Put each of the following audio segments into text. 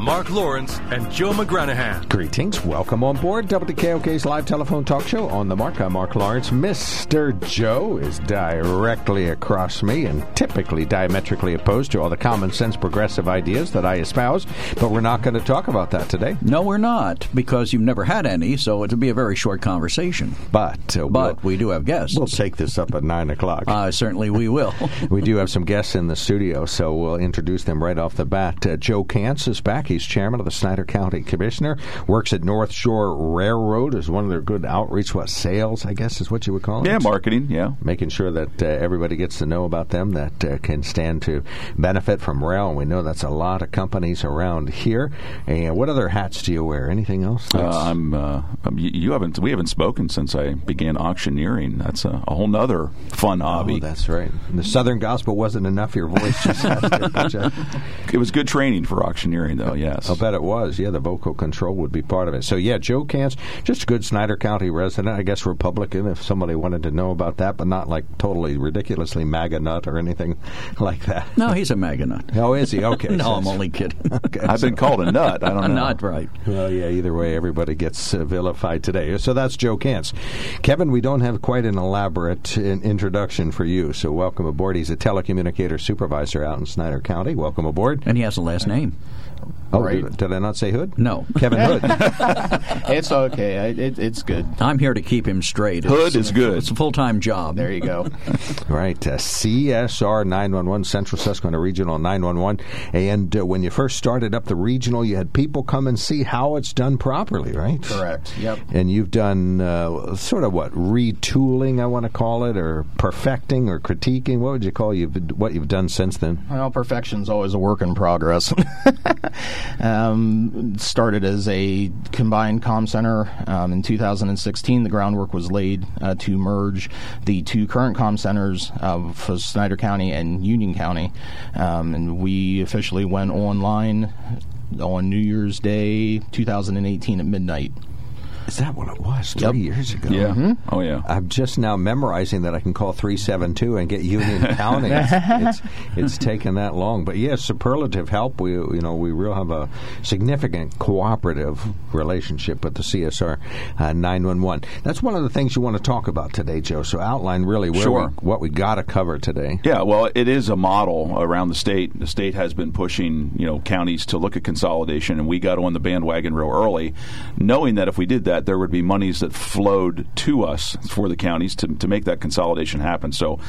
Mark Lawrence and Joe McGranahan. Greetings. Welcome on board WKOK's live telephone talk show on the mark. I'm Mark Lawrence. Mr. Joe is directly across me and typically diametrically opposed to all the common sense progressive ideas that I espouse, but we're not going to talk about that today. No, we're not, because you've never had any, so it'll be a very short conversation. But, uh, But we'll, we do have guests. we'll take this up at 9 o'clock. uh, certainly we will. we do have some guests in the studio, so we'll introduce them right off the bat. Uh, Joe Kantz is back. He's chairman of the Snyder County Commissioner. Works at North Shore Railroad as one of their good outreach, what sales, I guess, is what you would call it. Yeah, marketing. Yeah. making sure that uh, everybody gets to know about them that uh, can stand to benefit from rail. And we know that's a lot of companies around here. And what other hats do you wear? Anything else? Uh, I'm. Uh, um, you, haven't. We haven't spoken since I began auctioneering. That's a, a whole nother fun hobby. Oh, that's right. The Southern Gospel wasn't enough. Your voice just has to put you- it was good training for auctioneering, though. Yes. I'll bet it was. Yeah, the vocal control would be part of it. So, yeah, Joe Kantz, just a good Snyder County resident. I guess Republican, if somebody wanted to know about that, but not like totally ridiculously MAGA nut or anything like that. no, he's a MAGA nut. Oh, is he? Okay. no, so- I'm only kidding. Okay, I've been called a nut. I don't know. not right. Well, yeah, either way, everybody gets uh, vilified today. So that's Joe Kantz. Kevin, we don't have quite an elaborate in- introduction for you, so welcome aboard. He's a telecommunicator supervisor out in Snyder County. Welcome aboard. And he has a last name. Oh, Right. did, did I not say Hood? No. Kevin Hood. It's okay. I- It, it's good. I'm here to keep him straight. Hood It's- is good. It's a full time job. There you go. right, uh, CSR 911, Central Susquehanna Regional 911. And uh, when you first started up the regional, you had people come and see how it's done properly, right? Correct. Yep. And you've done uh, sort of what retooling, I want to call it, or perfecting, or critiquing. What would you call you've what you've done since then? Well, perfection's always a work in progress. um, started as a combined comm center um, in 2016. The groundwork was laid uh, to merge the two current comm centers of for Snyder County and Union County, um, and we officially went online on New Year's Day 2018 at midnight. Is that what it was? Three Yep. years ago. Yeah. Oh yeah. I'm just now memorizing that I can call 372 and get Union County. It's, it's, taken that long. But yes, superlative help. We, you know, we really have a significant cooperative relationship with the CSR uh, 911. That's one of the things you want to talk about today, Joe. So outline really where Sure. we, what we got to cover today. Yeah, well, it is a model around the state. The state has been pushing, you know, counties to look at consolidation, and we got on the bandwagon real early, knowing that if we did that, there would be monies that flowed to us for the counties to, to make that consolidation happen. So,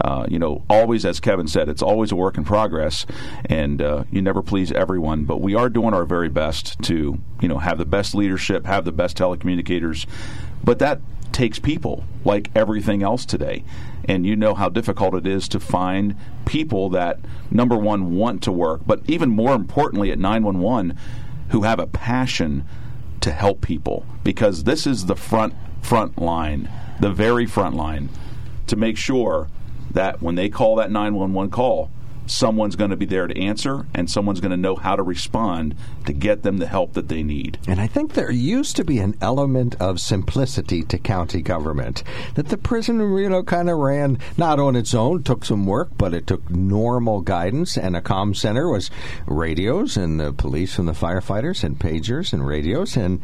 uh, you know, always, as Kevin said, it's always a work in progress, and uh, you never please everyone, but we are doing our very best to, you know, have the best leadership, have the best telecommunicators, but that takes people like everything else today. And you know how difficult it is to find people that, number one, want to work, but even more importantly at 911, who have a passion to help people. Because this is the front, front line, the very front line, to make sure that when they call that 911 call, someone's going to be there to answer and someone's going to know how to respond to get them the help that they need. And I think there used to be an element of simplicity to county government. That the prison, you know, kind of ran not on its own, took some work, but it took normal guidance. And a comm center was radios and the police and the firefighters and pagers and radios. And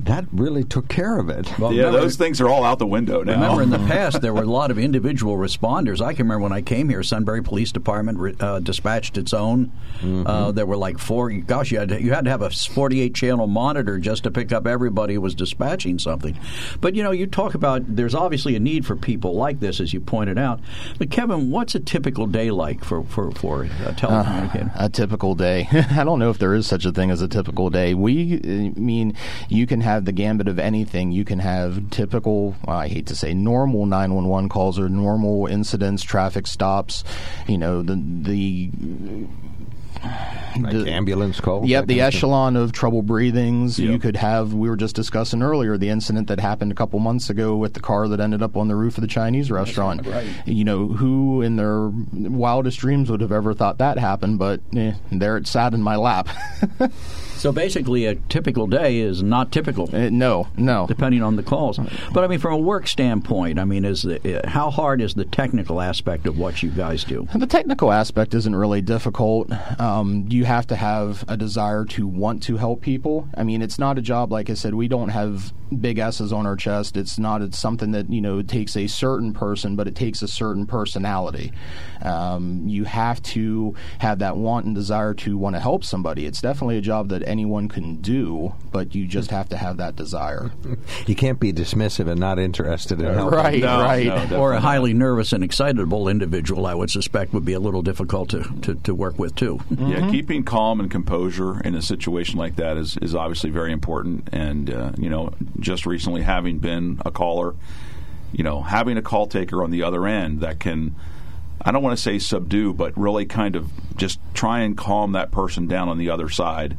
that really took care of it. Well, yeah, remember- those things are all out the window now. Remember, in the past, there were a lot of individual responders. I can remember when I came here, Sunbury Police Department re- uh, dispatched its own. Uh, there were like four. Gosh, you had to, you had to have a 48 channel monitor just to pick up everybody who was dispatching something. But you know, you talk about there's obviously a need for people like this, as you pointed out. But Kevin, what's a typical day like for for for a telecommunicator? a typical day. I don't know if there is such a thing as a typical day. We, I mean, you can have the gambit of anything. You can have typical, I hate to say, normal 911 calls or normal incidents, traffic stops. You know, the the like the, ambulance call. Yep, the echelon of trouble breathings. Yep. You could have. We were just discussing earlier the incident that happened a couple months ago with the car that ended up on the roof of the Chinese restaurant. Right. You know, who in their wildest dreams would have ever thought that happened? But eh, there it sat in my lap. So basically, a typical day is not typical. Uh, no, no. Depending on the calls. But I mean, from a work standpoint, I mean, is the, uh, how hard is the technical aspect of what you guys do? The technical aspect isn't really difficult. Um, you have to have a desire to want to help people. I mean, it's not a job like I said. We don't have big S's on our chest. It's not it's something that you know takes a certain person, but it takes a certain personality. Um, you have to have that want and desire to want to help somebody. It's definitely a job that anyone can do, but you just have to have that desire. You can't be dismissive and not interested in helping. Right, no, right. No, or a highly nervous and excitable individual, I would suspect, would be a little difficult to, to, to work with too. Mm-hmm. Yeah, keeping calm and composure in a situation like that is, is obviously very important. And uh, you know, just recently having been a caller, you know, having a call taker on the other end that can I don't want to say subdue, but really kind of just try and calm that person down on the other side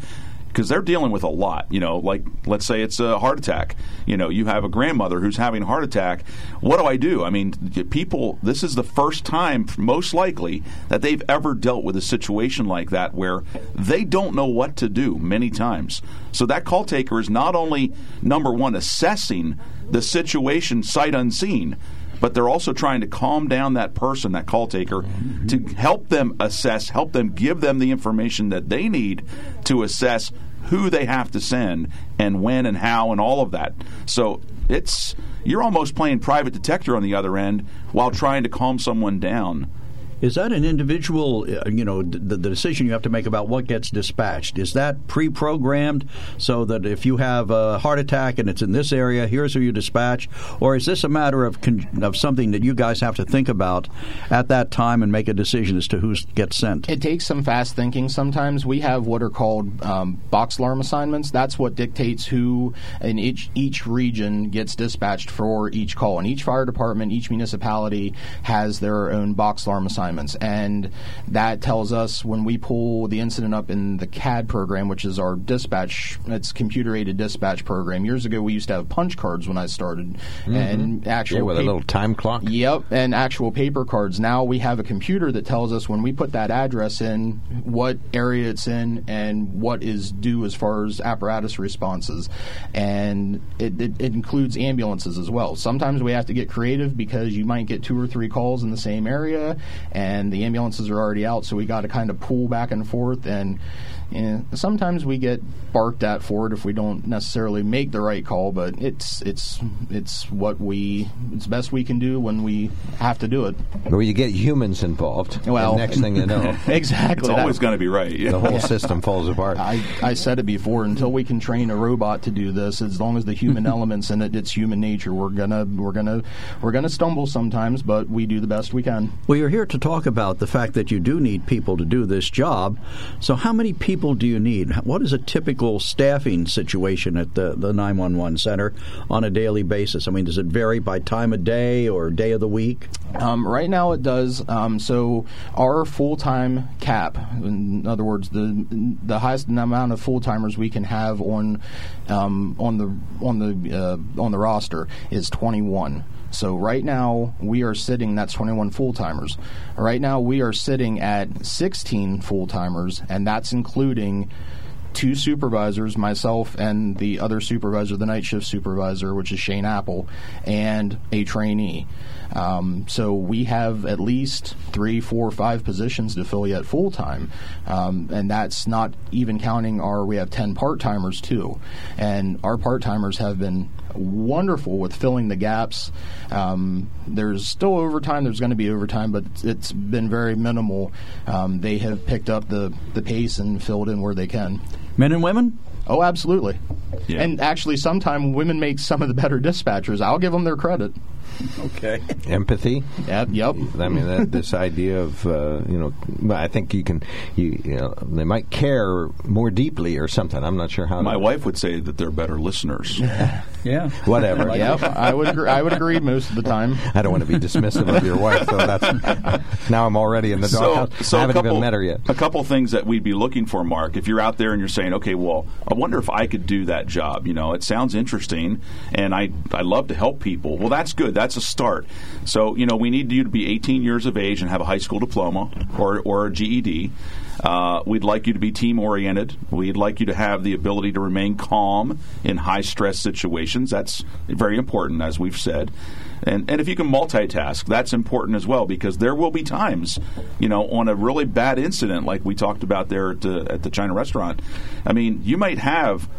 because they're dealing with a lot. You know, like let's say it's a heart attack. You know, you have a grandmother who's having a heart attack. What do I do? I mean, people. This is the first time, most likely, that they've ever dealt with a situation like that where they don't know what to do. Many times, so that call taker is not only number one assessing the situation sight unseen but they're also trying to calm down that person, that call taker, to help them assess, help them give them the information that they need to assess who they have to send and when and how and all of that. So it's you're almost playing private detector on the other end while trying to calm someone down. Is that an individual, uh, you know, the, the, decision you have to make about what gets dispatched? Is that pre programmed so that if you have a heart attack and it's in this area, here's who you dispatch? Or is this a matter of, con- of something that you guys have to think about at that time and make a decision as to who gets sent? It takes some fast thinking sometimes. We have what are called um, box alarm assignments. That's what dictates who in each, each region gets dispatched for each call. And each fire department, each municipality has their own box alarm assignment assignments. And that tells us when we pull the incident up in the CAD program, which is our dispatch, it's computer aided dispatch program. Years ago, we used to have punch cards when I started, mm-hmm. and actual yeah, with paper, a little time clock. Yep, and actual paper cards. Now we have a computer that tells us when we put that address in, what area it's in, and what is due as far as apparatus responses, and it, it, it includes ambulances as well. Sometimes we have to get creative because you might get two or three calls in the same area, and the ambulances are already out, so we got to kind of pull back and forth and sometimes we get barked at for it if we don't necessarily make the right call, but it's it's it's what we it's best we can do when we have to do it. Where you get humans involved, well, next thing you know, exactly, it's always going to be right. The whole system falls apart. I, I said it before. Until we can train a robot to do this, as long as the human elements in it, it's human nature. We're gonna we're gonna we're gonna stumble sometimes, but we do the best we can. Well, you're here to talk about the fact that you do need people to do this job. So, how many people people do you need? What is a typical staffing situation at the, the 911 center on a daily basis? I mean, does it vary by time of day or day of the week? Um, right now, it does. Um, so, our full time cap, in other words, the the highest amount of full timers we can have on um, on the on the uh, on the roster is 21. So right now we are sitting. That's 21 full timers. Right now we are sitting at 16 full timers, and that's including two supervisors, myself and the other supervisor, the night shift supervisor, which is Shane Apple, and a trainee. Um, so we have at least three, four, five positions to fill yet full time, um, and that's not even counting our. We have ten part timers too, and our part timers have been wonderful with filling the gaps. Um, there's still overtime. There's going to be overtime, but it's been very minimal. Um, they have picked up the the pace and filled in where they can. Men and women. Oh, absolutely. Yeah. And actually, sometimes women make some of the better dispatchers. I'll give them their credit. Okay. empathy. Yep. Yep. I mean, that, this idea of uh, you know, well, I think you can, you, you know, they might care more deeply or something. I'm not sure how. My to, wife would say that they're better listeners. Yeah. whatever. Yep. I would. Agree, I would agree most of the time. I don't want to be dismissive of your wife, so that's now I'm already in the doghouse. I a haven't couple, even met her yet. A couple things that we'd be looking for, Mark. If you're out there and you're saying, okay, well, I wonder if I could do that job. You know, it sounds interesting, and I I love to help people. Well, that's good. That's a start. So you know, we need you to be 18 years of age and have a high school diploma or or a GED. Uh, we'd like you to be team oriented. We'd like you to have the ability to remain calm in high stress situations. That's very important, as we've said. And, and if you can multitask, that's important as well because there will be times, you know, on a really bad incident like we talked about there at the, at the China restaurant. I mean, you might have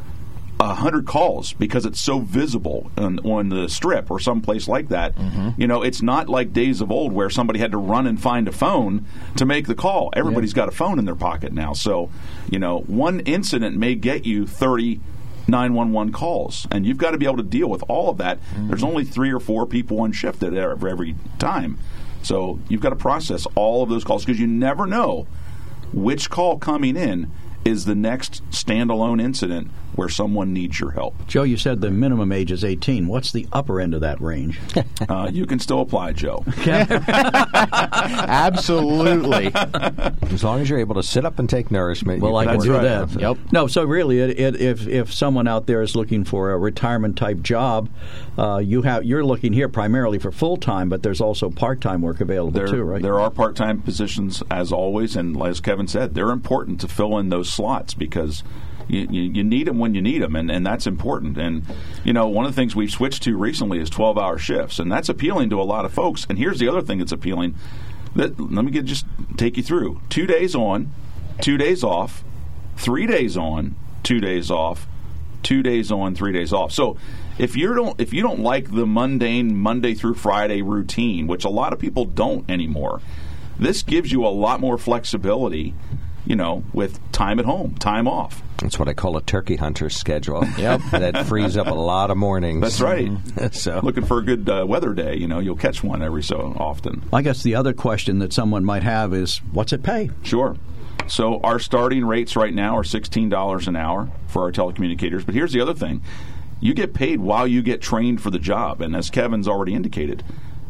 hundred calls because it's so visible on, on the strip or someplace like that. Mm-hmm. You know, it's not like days of old where somebody had to run and find a phone to make the call. Everybody's got a phone in their pocket now. So, you know, one incident may get you 30 911 calls, and you've got to be able to deal with all of that. Mm-hmm. There's only three or four people on shift at every, every time. So you've got to process all of those calls because you never know which call coming in is the next standalone incident where someone needs your help. Joe, you said the minimum age is 18. What's the upper end of that range? Uh, you can still apply, Joe. Absolutely. As long as you're able to sit up and take nourishment. Well, I can can do right. that. Yep. No, so really, it, it, if if someone out there is looking for a retirement type job, uh, you have you're looking here primarily for full time, but there's also part time work available There, too, right? there are part-time positions as always, and as Kevin said, they're important to fill in those slots because you, you, need them when you need them, and, and that's important. And you know, one of the things we've switched to recently is 12-hour shifts, and that's appealing to a lot of folks. And here's the other thing that's appealing. That let me get, just take you through: two days on, two days off, three days on, two days off, two days on, three days off. So if you don't if you don't like the mundane Monday through Friday routine, which a lot of people don't anymore, this gives you a lot more flexibility. You know, with time at home, time off. That's what I call a turkey hunter schedule. Yep. that frees up a lot of mornings. That's right. so Looking for a good uh, weather day, you know, you'll catch one every so often. I guess the other question that someone might have is, what's it pay? Sure. So our starting rates right now are sixteen dollars an hour for our telecommunicators. But here's the other thing: you get paid while you get trained for the job, and as Kevin's already indicated,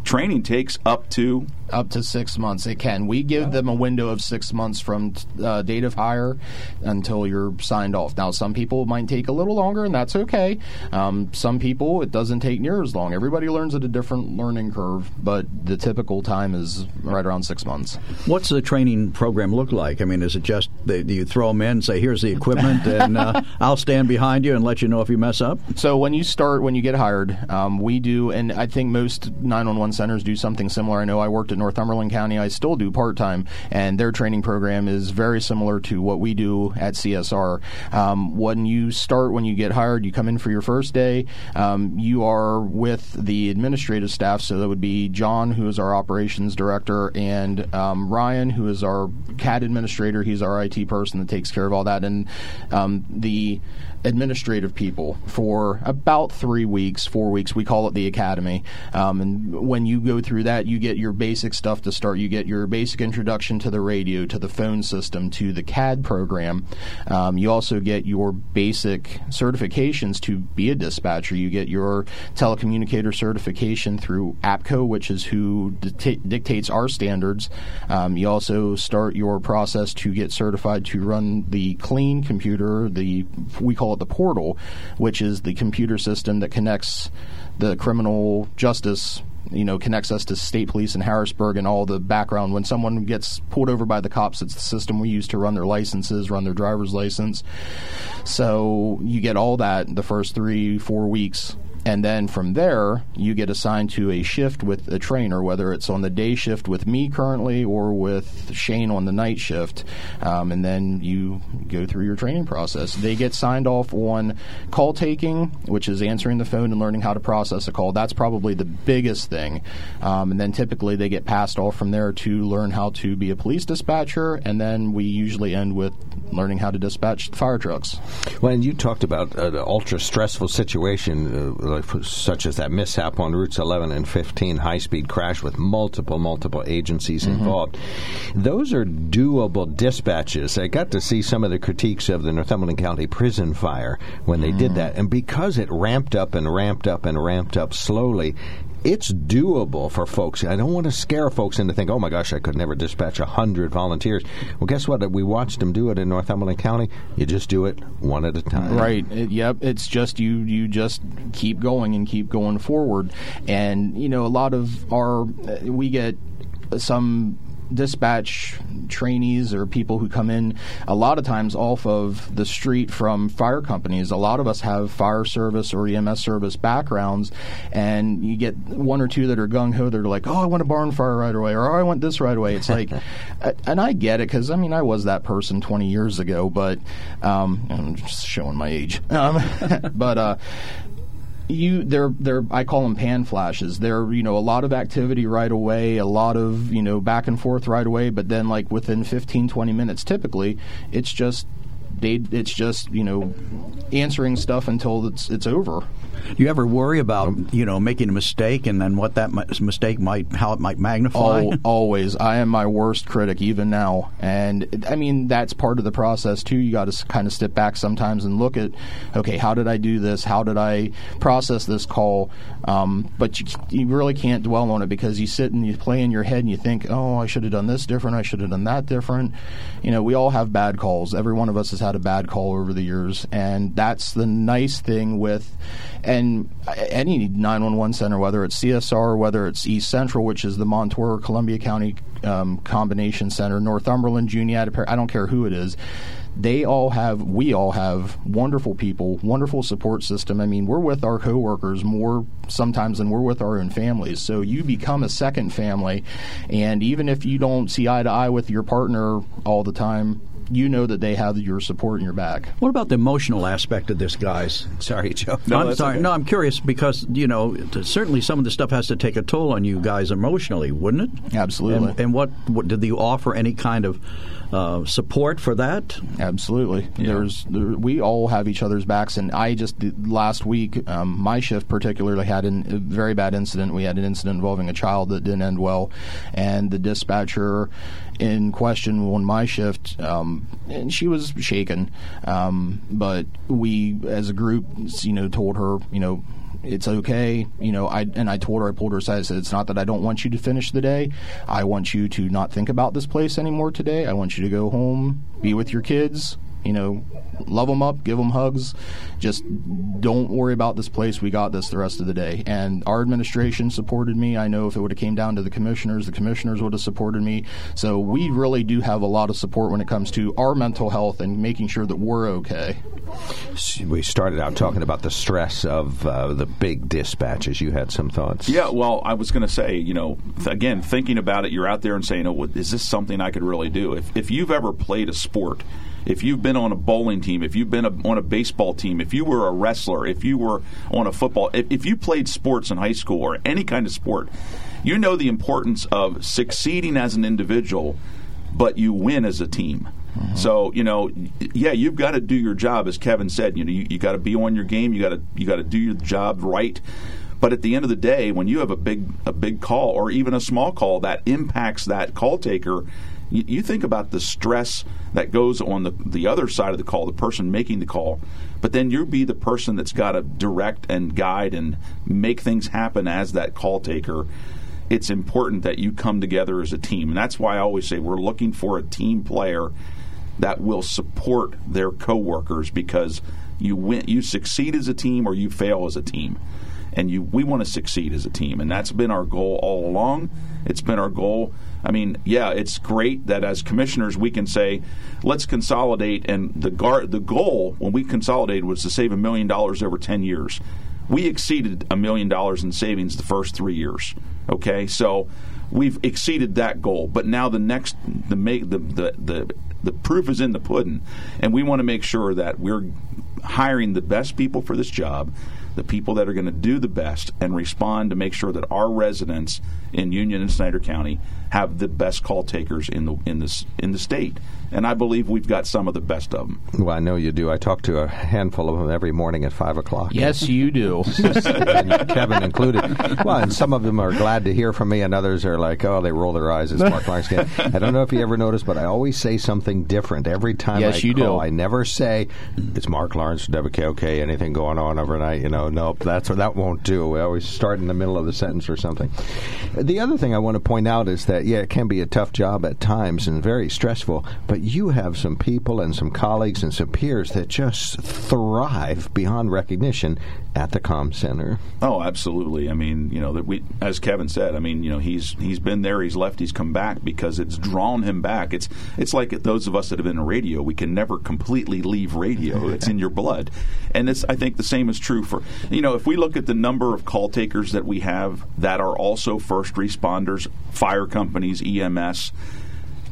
training takes up to Up to six months, it can. We give them a window of six months from uh, date of hire until you're signed off. Now, some people might take a little longer, and that's okay. Um, some people it doesn't take near as long. Everybody learns at a different learning curve, but the typical time is right around six months. What's the training program look like? I mean, is it just do you throw them in and say, "Here's the equipment, and uh, I'll stand behind you and let you know if you mess up"? So when you start, when you get hired, um, we do, and I think most 911 centers do something similar. I know I worked at Northumberland County. I still do part time, and their training program is very similar to what we do at CSR. Um, when you start, when you get hired, you come in for your first day. Um, you are with the administrative staff, so that would be John, who is our operations director, and um, Ryan, who is our CAD administrator. He's our IT person that takes care of all that, and um, the administrative people for about three weeks, four weeks. We call it the academy. Um, and when you go through that, you get your basic stuff to start. You get your basic introduction to the radio, to the phone system, to the CAD program. Um, you also get your basic certifications to be a dispatcher. You get your telecommunicator certification through APCO, which is who dicta- dictates our standards. Um, you also start your process to get certified to run the clean computer, the we call it the portal, which is the computer system that connects the criminal justice you know, connects us to state police in Harrisburg and all the background. When someone gets pulled over by the cops, it's the system we use to run their licenses, run their driver's license. So you get all that the first three, four weeks. And then from there, you get assigned to a shift with a trainer, whether it's on the day shift with me currently or with Shane on the night shift. Um, and then you go through your training process. They get signed off on call taking, which is answering the phone and learning how to process a call. That's probably the biggest thing. Um, and then typically they get passed off from there to learn how to be a police dispatcher. And then we usually end with learning how to dispatch fire trucks. when you talked about an ultra stressful situation, uh, such as that mishap on routes 11 and 15 high speed crash with multiple, multiple agencies mm-hmm. involved. Those are doable dispatches. I got to see some of the critiques of the Northumberland County prison fire when they mm. did that. And because it ramped up and ramped up and ramped up slowly, it's doable for folks. I don't want to scare folks into think, oh my gosh, I could never dispatch hundred volunteers. Well, guess what? We watched them do it in Northumberland County. You just do it one at a time. Right. It, yep. It's just you. You just keep going and keep going forward. And you know, a lot of our uh, we get some dispatch trainees or people who come in a lot of times off of the street from fire companies. A lot of us have fire service or EMS service backgrounds, and you get one or two that are gung ho. They're like, "Oh, I want a barn fire right away," or "Oh, I want this right away." It's like, and I get it because I mean I was that person 20 years ago, but um, I'm just showing my age. Um, but uh, you they're they're I call them pan flashes. They're you know a lot of activity right away, a lot of you know back and forth right away, but then like within 15 20 minutes typically, it's just they it's just you know answering stuff until it's it's over. You ever worry about you know making a mistake and then what that mistake might how it might magnify? always, I am my worst critic even now, and I mean that's part of the process too. You got to kind of step back sometimes and look at okay, how did I do this? How did I process this call? Um, but you, you really can't dwell on it because you sit and you play in your head and you think, oh, I should have done this different. I should have done that different. You know, we all have bad calls. Every one of us has had a bad call over the years, and that's the nice thing with and any 911 center, whether it's CSR, whether it's East Central, which is the Montour Columbia County um, Combination Center, Northumberland, Juniata, I don't care who it is. They all have, we all have wonderful people, wonderful support system. I mean, we're with our coworkers more sometimes than we're with our own families. So you become a second family, and even if you don't see eye to eye with your partner all the time, you know that they have your support in your back. What about the emotional aspect of this, guys? Sorry, Joe. No, I'm sorry. Okay. No, I'm curious because you know certainly some of the stuff has to take a toll on you guys emotionally, wouldn't it? Absolutely. And, and what, what did you offer any kind of uh, support for that? Absolutely. Yeah. There's there, we all have each other's backs, and I just last week um, my shift particularly had an, a very bad incident. We had an incident involving a child that didn't end well, and the dispatcher in question on my shift, um, and she was shaken. Um, but we, as a group, you know, told her, you know, it's okay. You know, I and I told her, I pulled her aside. I said, it's not that I don't want you to finish the day. I want you to not think about this place anymore today. I want you to go home, be with your kids, you know, love them up, give them hugs. Just don't worry about this place. We got this the rest of the day. And our administration supported me. I know if it would have came down to the commissioners, the commissioners would have supported me. So we really do have a lot of support when it comes to our mental health and making sure that we're okay. We started out talking about the stress of uh, the big dispatches. You had some thoughts. Yeah, well, I was going to say, you know, th- again, thinking about it, you're out there and saying, oh, is this something I could really do? If, if you've ever played a sport, if you've been on a bowling team, if you've been a, on a baseball team, if you were a wrestler, if you were on a football, if, if you played sports in high school or any kind of sport, you know the importance of succeeding as an individual, but you win as a team. Mm-hmm. So you know, yeah, you've got to do your job, as Kevin said. You know, you, you got to be on your game. You got to you got to do your job right. But at the end of the day, when you have a big a big call or even a small call that impacts that call taker, you, you think about the stress that goes on the, the other side of the call, the person making the call, but then you'll be the person that's got to direct and guide and make things happen as that call taker. It's important that you come together as a team. And that's why I always say we're looking for a team player that will support their coworkers because you win, you succeed as a team or you fail as a team and you we want to succeed as a team and that's been our goal all along it's been our goal I mean, yeah, it's great that as commissioners we can say, let's consolidate. And the gar- the goal when we consolidated was to save a million dollars over ten years. We exceeded a million dollars in savings the first three years. Okay, so we've exceeded that goal. But now the next the make the the the, the proof is in the pudding, and we want to make sure that we're hiring the best people for this job the people that are going to do the best and respond to make sure that our residents in Union and Snyder County have the best call takers in the in this in the state. And I believe we've got some of the best of them. Well, I know you do. I talk to a handful of them every morning at five o'clock. Yes, you do. Kevin included. Well, and some of them are glad to hear from me, and others are like, "Oh, they roll their eyes." It's Mark Lawrence again. I don't know if you ever noticed, but I always say something different every time Yes, I you call. do. I never say it's Mark Lawrence, WKOK. Anything going on overnight? You know, nope. That's what that won't do. We always start in the middle of the sentence or something. The other thing I want to point out is that yeah, it can be a tough job at times and very stressful, but you have some people and some colleagues and some peers that just thrive beyond recognition at the com center. Oh, absolutely. I mean, you know, that we, as Kevin said, I mean, you know, he's he's been there, he's left, he's come back because it's drawn him back. It's it's like those of us that have been in radio, we can never completely leave radio. It's in your blood, and it's I think the same is true for you know, if we look at the number of call takers that we have that are also first responders, fire companies, EMS.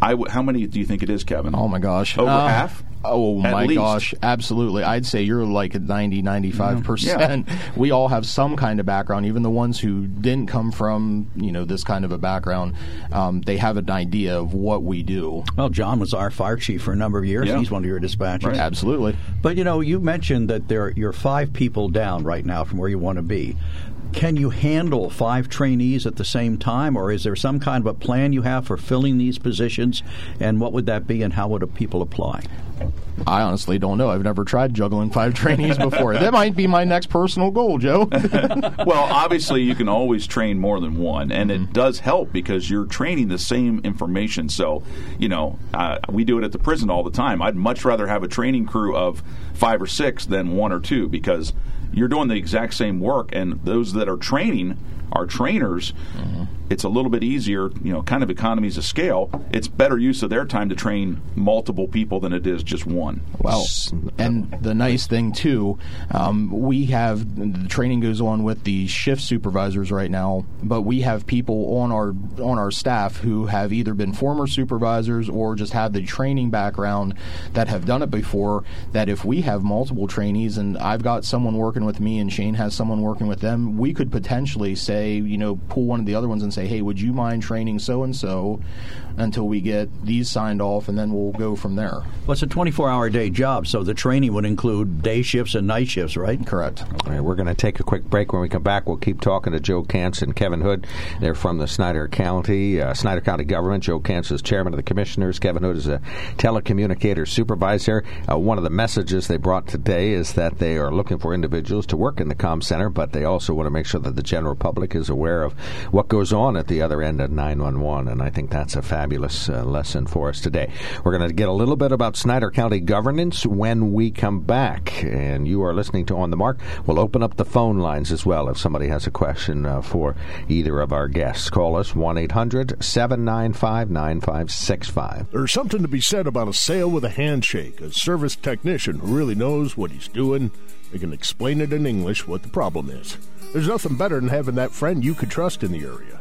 I w- how many do you think it is, Kevin? Oh my gosh. Over Uh, half? Oh At my least. gosh, absolutely. I'd say you're like at 90, 95%. We all have some kind of background, even the ones who didn't come from, you know, this kind of a background. Um, they have an idea of what we do. Well, John was our fire chief for a number of years. Yeah. He's one of your dispatchers. Absolutely. But you know, you mentioned that there you're five people down right now from where you want to be. Can you handle five trainees at the same time, or is there some kind of a plan you have for filling these positions? And what would that be, and how would people apply? I honestly don't know. I've never tried juggling five trainees before. that might be my next personal goal, Joe. well, obviously, you can always train more than one, and it does help because you're training the same information. So, you know, uh, we do it at the prison all the time. I'd much rather have a training crew of five or six than one or two because you're doing the exact same work, and those that are training are trainers. Mm-hmm. It's a little bit easier, you know, kind of economies of scale. It's better use of their time to train multiple people than it is just one. Well, and the nice thing too, um, we have the training goes on with the shift supervisors right now, but we have people on our on our staff who have either been former supervisors or just have the training background that have done it before. That if we have multiple trainees and I've got someone working with me and Shane has someone working with them, we could potentially say, you know, pull one of the other ones and say, hey, would you mind training so and so until we get these signed off, and then we'll go from there. Well, it's a 24 hour day job, so the training would include day shifts and night shifts, right? Correct. All right, we're going to take a quick break. When we come back, we'll keep talking to Joe Kantz and Kevin Hood. They're from the Snyder County, uh, Snyder County government. Joe Kantz is chairman of the commissioners. Kevin Hood is a telecommunicator supervisor. Uh, one of the messages they brought today is that they are looking for individuals to work in the com center, but they also want to make sure that the general public is aware of what goes on at the other end of 911. And I think that's a fabulous uh, lesson for us today. We're going to get a little bit about Snyder County governance when we come back. And you are listening to On the Mark. We'll open up the phone lines as well if somebody has a question uh, for either of our guests. Call us 1 800 795 9565. There's something to be said about a sale with a handshake. A service technician who really knows what he's doing. They can explain it in English what the problem is. There's nothing better than having that friend you could trust in the area.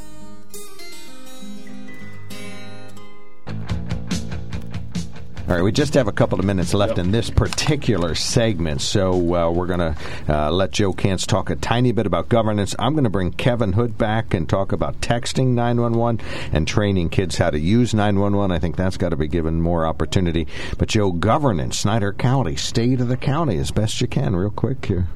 All right, we just have a couple of minutes left in this particular segment, so uh, we're going to uh, let Joe Kantz talk a tiny bit about governance. I'm going to bring Kevin Hood back and talk about texting 911 and training kids how to use 911. I think that's got to be given more opportunity. But Joe, governance, Snyder County, state of the county, as best you can, real quick here.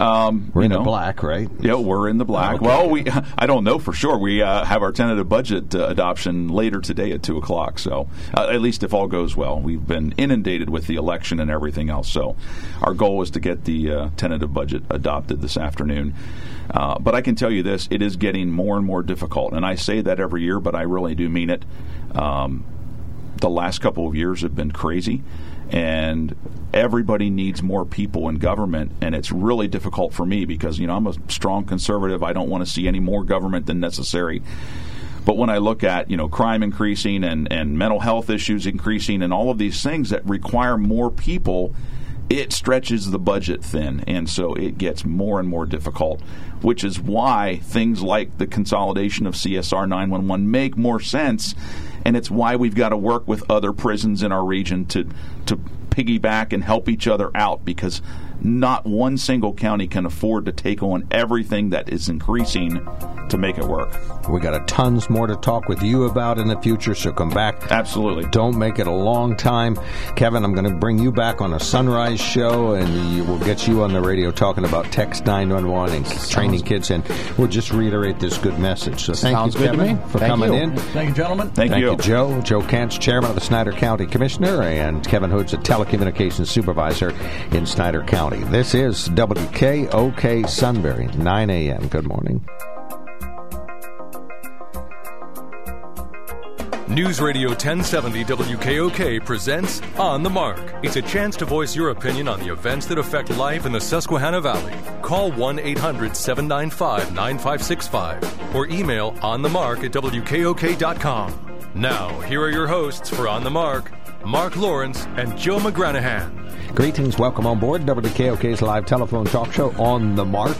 Um, We're you in the black, right? Yeah, we're in the black. Okay. Well, we I don't know for sure. We uh, have our tentative budget uh, adoption later today at two o'clock. So uh, at least if all goes well, we've been inundated with the election and everything else. So our goal is to get the uh, tentative budget adopted this afternoon. Uh, but I can tell you this: it is getting more and more difficult, and I say that every year, but I really do mean it. Um, the last couple of years have been crazy. and everybody needs more people in government and it's really difficult for me because you know I'm a strong conservative I don't want to see any more government than necessary but when I look at you know crime increasing and, and mental health issues increasing and all of these things that require more people it stretches the budget thin, and so it gets more and more difficult, which is why things like the consolidation of CSR 911 make more sense, and it's why we've got to work with other prisons in our region to to piggyback and help each other out because not one single county can afford to take on everything that is increasing to make it work. We got a tons more to talk with you about in the future, so come back. Absolutely. Don't make it a long time. Kevin, I'm going to bring you back on a sunrise show, and we'll get you on the radio talking about text 911 and Sounds training kids, and we'll just reiterate this good message. So thank Sounds you, Kevin, for thank coming you. in. Thank you, gentlemen. Thank, Thank you. you, Joe. Joe Kantz chairman of the Snyder County Commissioner, and Kevin Hood's a telecommunications supervisor in Snyder County. This is WKOK Sunbury, 9 a.m. Good morning. News Radio 1070 WKOK presents On the Mark. It's a chance to voice your opinion on the events that affect life in the Susquehanna Valley. Call 1 800 795 9565 or email onthemark at WKOK.com. Now, here are your hosts for On the Mark Mark Lawrence and Joe McGranahan. Greetings, welcome on board WKOK's live telephone talk show on the mark.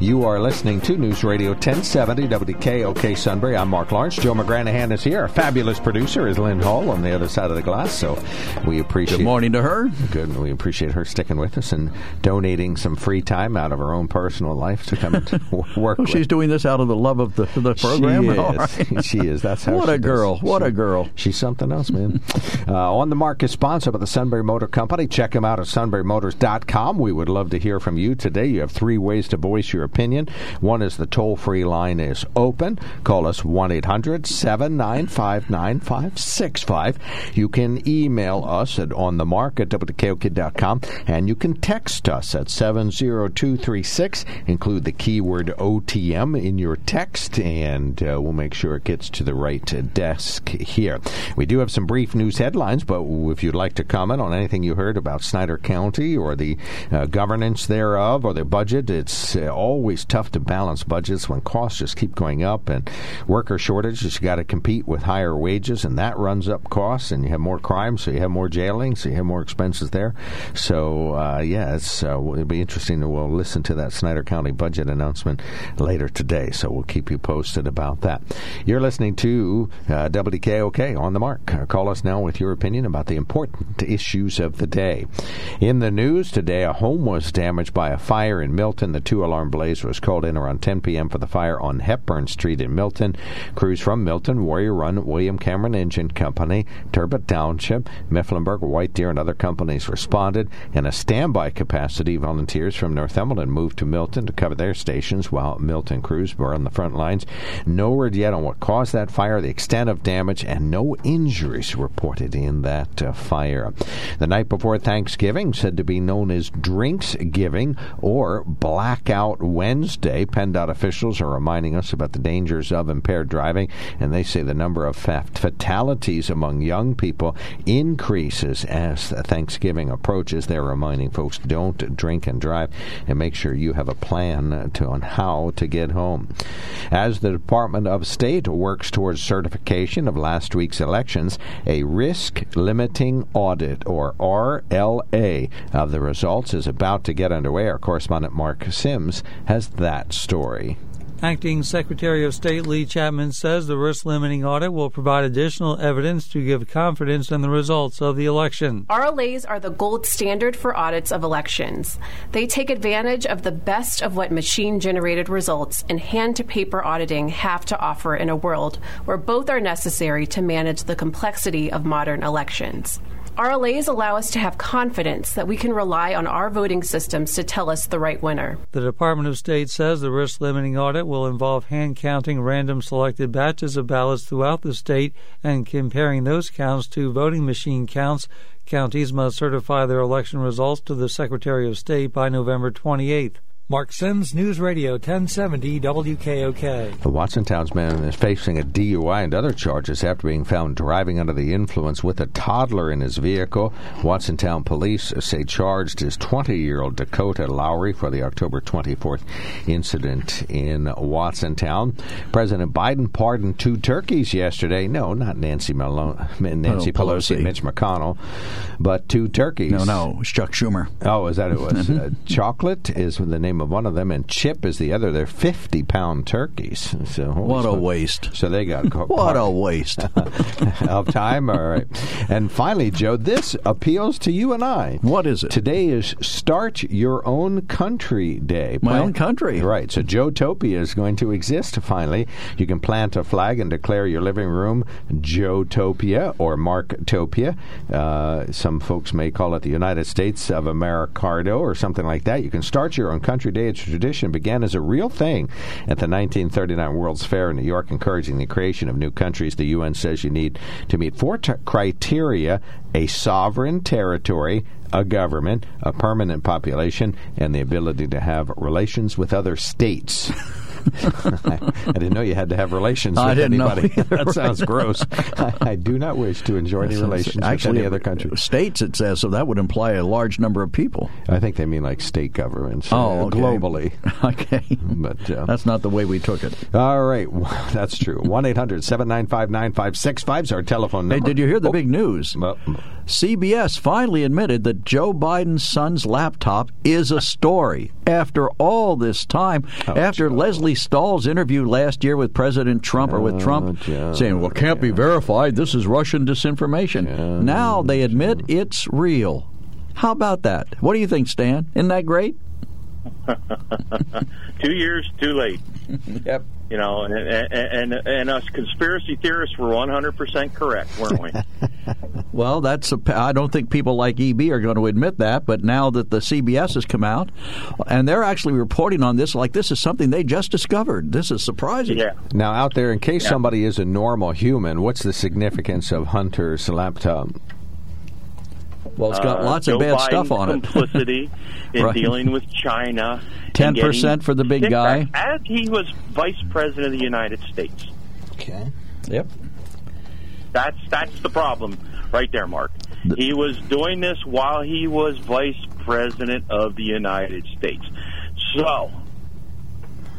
You are listening to News Radio 1070 WKOK Sunbury. I'm Mark Lawrence. Joe McGranahan is here. Our fabulous producer is Lynn Hall on the other side of the glass. So we appreciate Good morning to her. Good. We appreciate her sticking with us and donating some free time out of her own personal life to come and work. With. she's doing this out of the love of the, the program. She is. right. She is. That's how What a does. girl. What She- a girl. She's something else, man. uh, on the Mark is sponsored by the Sunbury Motor Company. Check them out at sunburymotors.com. We would love to hear from you today. You have three ways to voice your opinion. One is the toll free line is open. Call us 1 800 795 9565. You can email us at onthemark at wkok.com and you can text us at 70236. Include the keyword OTM in your text and uh, we'll make sure it gets to the right desk here. We do have some brief news headlines, but if you'd like to comment on anything you heard about Snyder County or the uh, governance thereof or their budget, it's uh, always tough to balance budgets when costs just keep going up and worker shortages. You got to compete with higher wages, and that runs up costs, and you have more crime, so you have more jailing, so you have more expenses there. So, uh, yeah, it's, uh, it'll be interesting. We'll listen to that Snyder County budget announcement later today, so we'll keep you posted about that. You're listening to uh, WKOK on the mark. Uh, call us now with your opinion about the important issues of the day. In the news today, a home was damaged by a fire in Milton. The two alarm blaze was called in around 10 p.m. for the fire on Hepburn Street in Milton. Crews from Milton, Warrior Run, William Cameron Engine Company, Turbot Township, Mifflinburg, White Deer, and other companies responded. In a standby capacity, volunteers from Northumberland moved to Milton to cover their stations while Milton crews were on the front lines. No word yet on what caused that fire, the extent of damage, and no injuries reported in that uh, fire. The night before Thanksgiving, said to be known as Drinks Giving or Blackout Wednesday. PennDOT officials are reminding us about the dangers of impaired driving, and they say the number of fa- fatalities among young people increases as Thanksgiving approaches. They're reminding folks don't drink and drive, and make sure you have a plan to on how to get home. As the Department of State works towards certification of last week's elections, a risk limiting audit or RLA of uh, the results is about to get underway. Our correspondent Mark Sims has that story. Acting Secretary of State Leigh Chapman says the risk limiting audit will provide additional evidence to give confidence in the results of the election. RLAs are the gold standard for audits of elections. They take advantage of the best of what machine generated results and hand to paper auditing have to offer in a world where both are necessary to manage the complexity of modern elections. RLAs allow us to have confidence that we can rely on our voting systems to tell us the right winner. The Department of State says the risk limiting audit will involve hand counting random selected batches of ballots throughout the state and comparing those counts to voting machine counts. Counties must certify their election results to the Secretary of State by November 28th. Mark Sims, News Radio 1070 WKOK. The Watsontown man is facing a DUI and other charges after being found driving under the influence with a toddler in his vehicle. Watsontown police say charged is 20 year old Dakota Lowry for the October 24th incident in Watsontown. President Biden pardoned two turkeys yesterday. No, not Nancy, Malone, Nancy Oh, Pelosi, Pelosi. Mitch McConnell, but two turkeys. No, no, it's Chuck Schumer. Oh, is that it was? uh, chocolate is the name of one of them, and Chip is the other. They're fifty-pound turkeys. So What a waste. So they got What a waste. of time. All right, and finally, Joe, this appeals to you and I. What is it? Today is Start Your Own Country Day. My own country. Right. So Joetopia is going to exist finally. You can plant a flag and declare your living room Joetopia or Marktopia. Uh, some folks may call it the United States of Americardo or something like that. You can start your own country day. Its tradition began as a real thing at the 1939 World's Fair in New York, encouraging the creation of new countries. The UN says you need to meet four t- criteria a sovereign territory, a government, a permanent population, and the ability to have relations with other states. I didn't know you had to have relations I with didn't anybody. that sounds gross. I, I do not wish to enjoy any relations Actually, with any other country. States, it says, so that would imply a large number of people. I think they mean like state governments Oh, uh, okay. globally. Okay. But uh, That's not the way we took it. all right, that's true. One 9565 is our telephone number. Hey, did you hear the Oh, big news? well, CBS finally admitted that Joe Biden's son's laptop is a story. After all this time, after Lesley Stahl's interview last year with President Trump or with oh, Trump, Joe, saying, "Well, can't be verified. This is Russian disinformation." now they admit it's real. How about that? What do you think, Stan? Isn't that great? two years too late. Yep. You know, and and and, and us conspiracy theorists were 100% correct, weren't we? Well, that's a, I don't think people like EB are going to admit that, but now that the CBS has come out and they're actually reporting on this like this is something they just discovered. This is surprising. yeah. now out there, in case Yeah. somebody is a normal human, what's the significance of Hunter's laptop? Well, it's got Uh, lots Joe of bad Biden's stuff on it. Complicity in Right. dealing with China. 10% for the big guy. As he was vice president of the United States. Okay. Yep. That's that's the problem right there, Mark. He was doing this while he was vice president of the United States. So,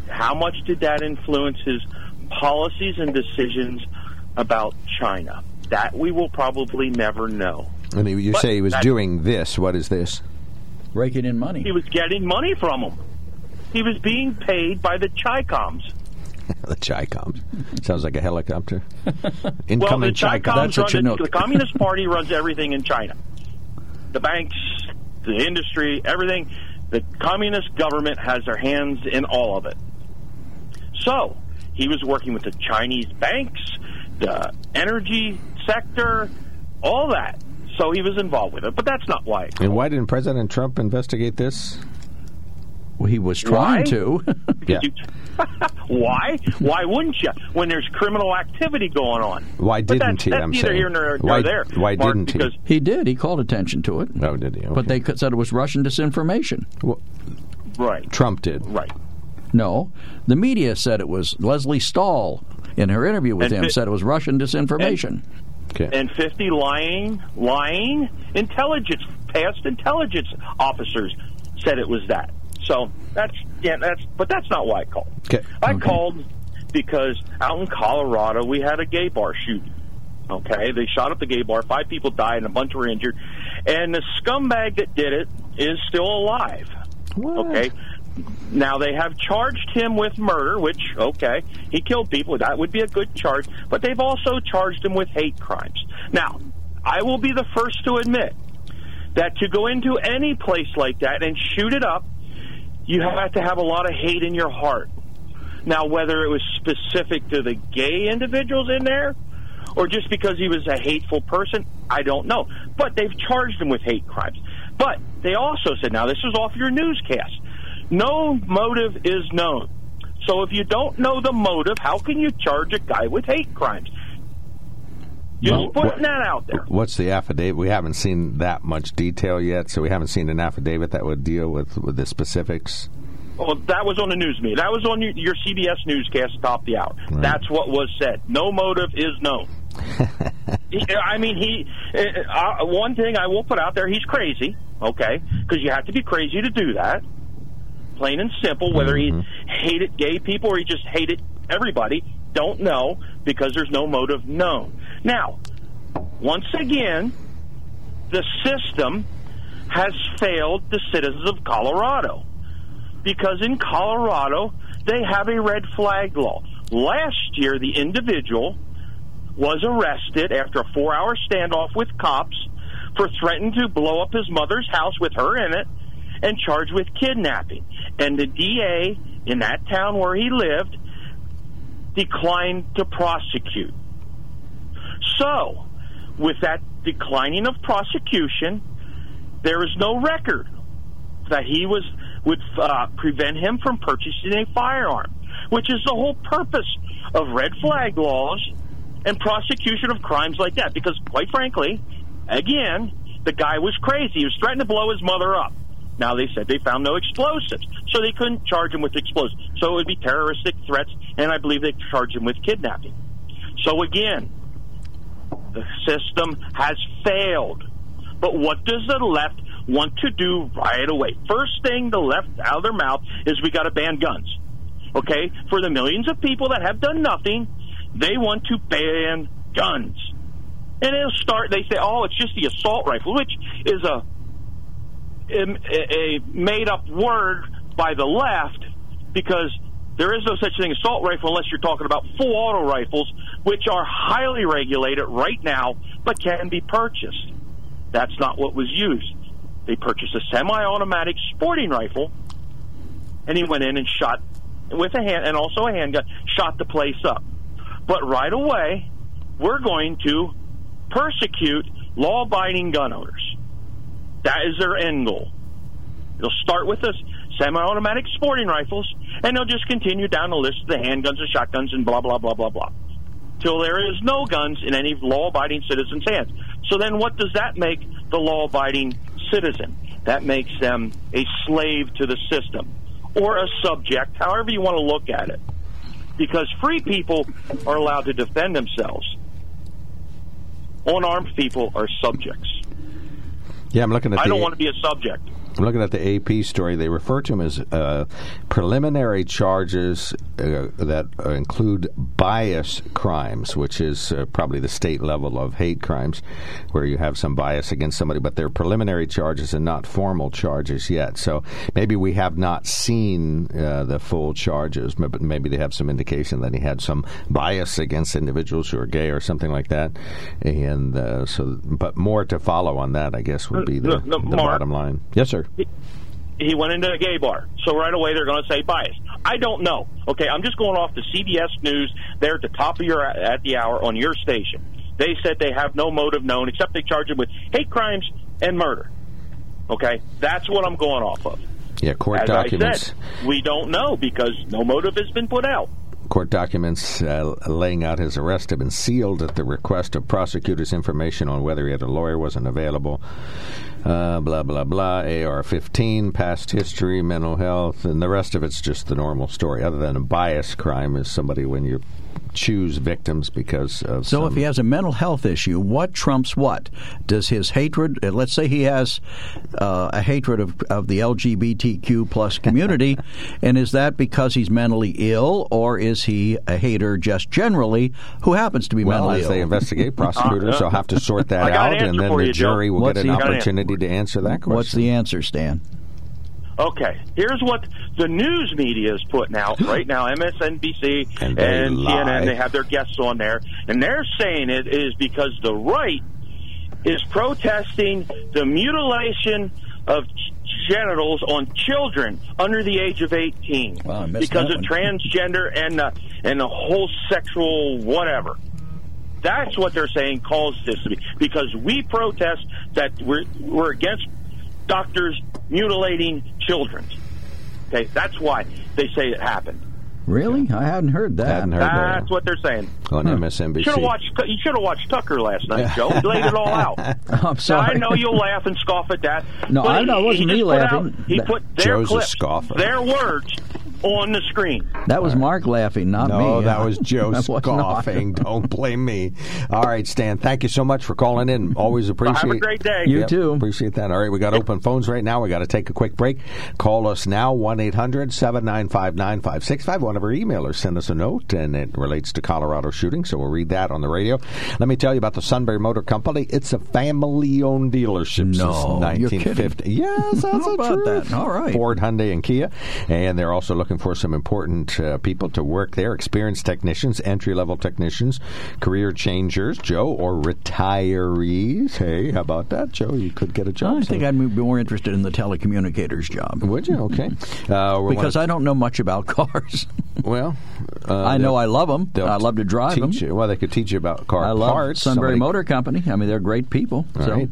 how much did that influence his policies and decisions about China? That we will probably never know. And you But say he was doing this. What is this? Raking in money. He was getting money from them. He was being paid by the Chicoms. the Chicoms. Sounds like a helicopter. Well, Incoming the Chicoms Chicom. That's what run you know. the Communist Party runs everything in China. The banks, the industry, everything. The communist government has their hands in all of it. So he was working with the Chinese banks, the energy sector, all that. So he was involved with it, but that's not why. And why didn't President Trump investigate this? Well, he was trying Why? to. Yeah. Why? Why wouldn't you? When there's criminal activity going on. Why didn't that's, he? That's I'm neither saying. here nor, nor Why- there. why Mark, didn't he? because he did. He called attention to it. Oh, did he? But they said it was Russian disinformation. Well, Right. Trump did. Right. No, the media said it was Lesley Stahl in her interview with And him fi- said it was Russian disinformation. Okay. And 50 lying, lying intelligence, past intelligence officers said it was that. So that's, yeah, that's, but that's not why I called. Okay. I Okay. called because out in Colorado we had a gay bar shooting. Okay, they shot up the gay bar. Five people died and a bunch were injured. And the scumbag that did it is still alive. What? Okay. Now they have charged him with murder, which okay, he killed people. That would be a good charge. But they've also charged him with hate crimes. Now, I will be the first to admit that to go into any place like that and shoot it up, you have to have a lot of hate in your heart. Now, whether it was specific to the gay individuals in there or just because he was a hateful person, I don't know. But they've charged him with hate crimes. But they also said, now this is off your newscast, no motive is known. So if you don't know the motive, how can you charge a guy with hate crimes? Just Well, putting what- that out there. What's the affidavit? We haven't seen that much detail yet, so we haven't seen an affidavit that would deal with, with the specifics. Well, that was on the news media. That was on your, CBS newscast top of the hour. Right. That's what was said. No motive is known. I mean, he. Uh, uh, one thing I will put out there: he's crazy. Okay, because you have to be crazy to do that. Plain and simple. Whether he mm-hmm. hated gay people or he just hated everybody, don't know because there's no motive known. Now, once again, the system has failed the citizens of Colorado because in Colorado they have a red flag law. Last year, the individual was arrested after a four hour standoff with cops for threatening to blow up his mother's house with her in it and charged with kidnapping. And the DA in that town where he lived declined to prosecute. So, with that declining of prosecution, there is no record that he was would uh, prevent him from purchasing a firearm, which is the whole purpose of red flag laws and prosecution of crimes like that. Because, quite frankly, again, the guy was crazy. He was threatening to blow his mother up. Now they said they found no explosives, so they couldn't charge him with explosives. So it would be terroristic threats, and I believe they charged him with kidnapping. So again, the system has failed. But what does the left want to do right away? First thing the left out of their mouth is we got to ban guns. Okay? For the millions of people that have done nothing, they want to ban guns. And it'll start, they say, oh, it's just the assault rifle, which is a, a, made up word by the left because there is no such thing as assault rifle unless you're talking about full auto rifles, which are highly regulated right now but can be purchased. That's not what was used. They purchased a semi-automatic sporting rifle, and he went in and shot with a hand and also a handgun, shot the place up. But right away, we're going to persecute law-abiding gun owners. That is their end goal. They'll start with the semi-automatic sporting rifles, and they'll just continue down the list of the handguns and shotguns and blah blah blah blah blah, till there is no guns in any law-abiding citizen's hands. So then, what does that make the law-abiding citizen? That makes them a slave to the system or a subject, however you want to look at it. Because free people are allowed to defend themselves. Unarmed people are subjects. Yeah, I'm looking at. I the, don't want to be a subject. I'm looking at the AP story. They refer to them as uh, preliminary charges uh, that uh, include bias crimes, which is uh, probably the state level of hate crimes, where you have some bias against somebody, but they're preliminary charges and not formal charges yet. So maybe we have not seen uh, the full charges, but maybe they have some indication that he had some bias against individuals who are gay or something like that. And uh, so, but more to follow on that, I guess, would be the, No, no, the bottom line. Yes, sir. He went into a gay bar. So right away they're going to say bias. I don't know. Okay, I'm just going off the CBS News. They're at the top of your at the hour on your station. They said they have no motive known except they charge him with hate crimes and murder. Okay, that's what I'm going off of. Yeah, court As documents. Said, we don't know because no motive has been put out. Court documents uh, laying out his arrest have been sealed at the request of prosecutors. Information on whether he had a lawyer wasn't available. Uh, blah blah blah. AR-15, past history, mental health, and the rest of it's just the normal story. Other than a bias crime is somebody when you choose victims because of. So some- if he has a mental health issue, what trumps what? Does his hatred? uh, Let's say he has uh, a hatred of, of the LGBTQ plus community, and is that because he's mentally ill, or is he a hater just generally who happens to be well, mentally as ill? they investigate, prosecutors will have to sort that I got an out, and then the you, Joe. jury will What's get an the- Got an opportunity to answer that question. What's the answer, Stan? Okay, here's what the news media is putting out right now. MSNBC And and. CNN, they have their guests on there, and they're saying it is because the right is protesting the mutilation of genitals on children under the age of 18 Wow, because of one. transgender and uh, and the whole sexual whatever. That's what they're saying caused this to be because we protest that we're we're against doctors mutilating children. Okay, that's why they say it happened. Really? I hadn't heard that. Hadn't heard that. That's what they're saying. on MSNBC. Should have watched. You should have watched Tucker last night, Joe. He laid it all out. I'm Now, sorry. I know you'll laugh and scoff at that. No, I know, it wasn't he me laughing. out- he put their Joe's a clips, scoffer. their words on the screen. That was Mark laughing, not me. No, that was Joe That was scoffing. Don't blame me. All right, Stan. Thank you so much for calling in. Always appreciate. Have a great day. You Yep, too. Appreciate that. All right, we got open phones right now. We got to take a quick break. Call us now, 1 800 795 9565. One of our emailers send us a note, and it relates to Colorado shooting, so we'll read that on the radio. Let me tell you about the Sunbury Motor Company. It's a family owned dealership No, since you're 1950. Yes, that's How the about truth. that? All right. Ford, Hyundai, and Kia. And they're also looking for some important uh, people to work there experienced technicians, entry level technicians, career changers, Joe, or retirees. Hey, how about that, Joe? You could get a job. I think I'd be more interested in the telecommunicators job. Would you? Okay. Uh, Because I don't know much about cars. well, uh, I know I love them. I love to drive them. You. Well, they could teach you about car I love parts. Sunbury Somebody- Motor Company. I mean, they're great people. All so right.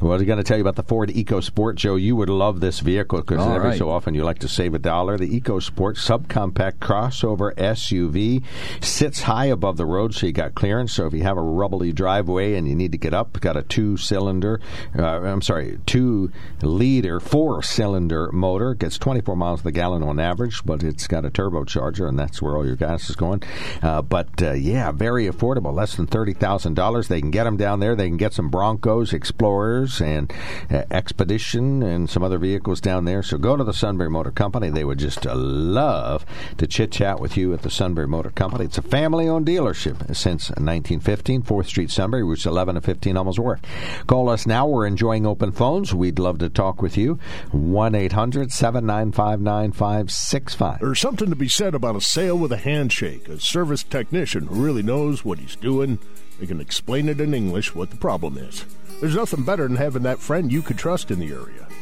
Well, we're going to tell you about the Ford EcoSport, Joe. You would love this vehicle because every right. so often you like to save a dollar. The EcoSport subcompact crossover SUV sits high above the road, so you got clearance. So if you have a rubbly driveway and you need to get up, got a two-cylinder. Uh, I'm sorry, two-liter, four-cylinder motor. Gets 24 miles the gallon on average, but it's got a turbocharger, and that's where all your gas is going. Uh, but uh, yeah, very affordable, less than thirty thousand dollars. They can get them down there. They can get some Broncos, Explorers, and uh, Expedition, and some other vehicles down there. So go to the Sunbury Motor Company. They would just uh, love to chit chat with you at the Sunbury Motor Company. It's a family-owned dealership since 1915, 4th Street, Sunbury, routes 11 and 15, almost work. Call us now. We're enjoying open phones. We'd love to talk with you. One 800 795 9565 There's something to be said about a sale with a handshake. A service technician who really knows what he's doing. They can explain it in English what the problem is. There's nothing better than having that friend you could trust in the area.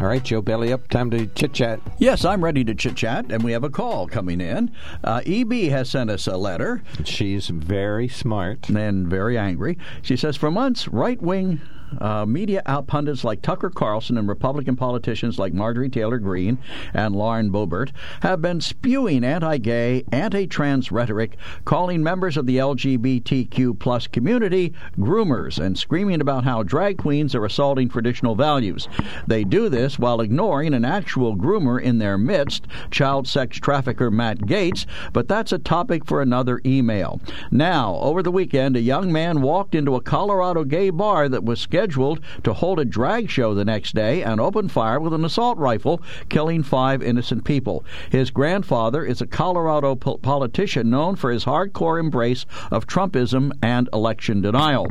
All right, Joe Belly up. Time to chit chat. Yes, I'm ready to chit chat, and we have a call coming in. Uh, EB has sent us a letter She's very smart. and very angry. She says, For months, right wing uh, media out pundits like Tucker Carlson and Republican politicians like Marjorie Taylor Greene and Lauren Boebert have been spewing anti-gay, anti-trans rhetoric, calling members of the LGBTQ plus community groomers and screaming about how drag queens are assaulting traditional values. They do this while ignoring an actual groomer in their midst, child sex trafficker Matt Gaetz, but that's a topic for another email. Now, over the weekend, a young man walked into a Colorado gay bar that was scheduled to hold a drag show the next day and opened fire with an assault rifle, killing five innocent people. His grandfather is a Colorado po- politician known for his hardcore embrace of Trumpism and election denial.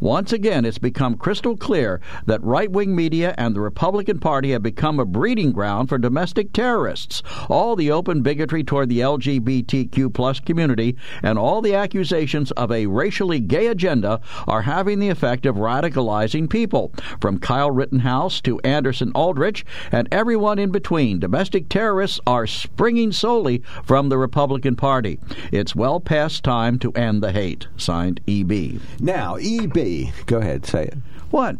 Once again, it's become crystal clear that right wing media and the Republican Party have become a breeding ground for domestic terrorists. All the open bigotry toward the LGBTQ plus community and all the accusations of a racially gay agenda are having the effect of radicalizing people. From Kyle Rittenhouse to Anderson Aldrich and everyone in between, domestic terrorists are springing solely from the Republican Party. It's well past time to end the hate. Signed, EB. Now, EB. Go ahead, say it. What?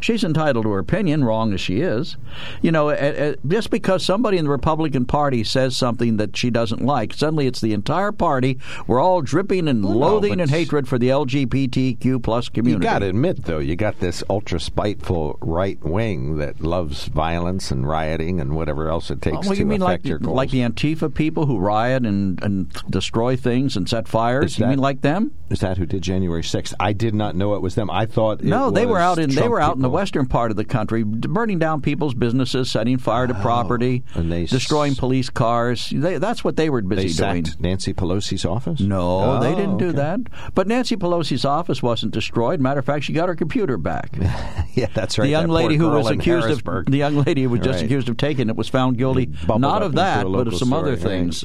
She's entitled to her opinion, wrong as she is. You know, uh, uh, just because somebody in the Republican Party says something that she doesn't like, suddenly it's the entire party. We're all dripping in Well, loathing but and hatred for the LGBTQ plus community. You got to admit, though, you got this ultra spiteful right wing that loves violence and rioting and whatever else it takes Oh, well, to you mean affect like your goals. like the Antifa people who riot and, and destroy things and set fires? Is You that- mean like them? Is that who did January 6th? I did not know it was them. I thought it No, they were out in they were out out in the western part of the country, burning down people's businesses, setting fire to property, they destroying s- police cars. They, that's what they were busy They doing. Nancy Pelosi's office. No, they Oh, didn't do okay. that. But Nancy Pelosi's office wasn't destroyed. Matter of fact, she got her computer back. Yeah, that's right. The young lady who was accused of the young lady who was just Right. accused of taking it was found guilty not of that, but of some other story, right. things.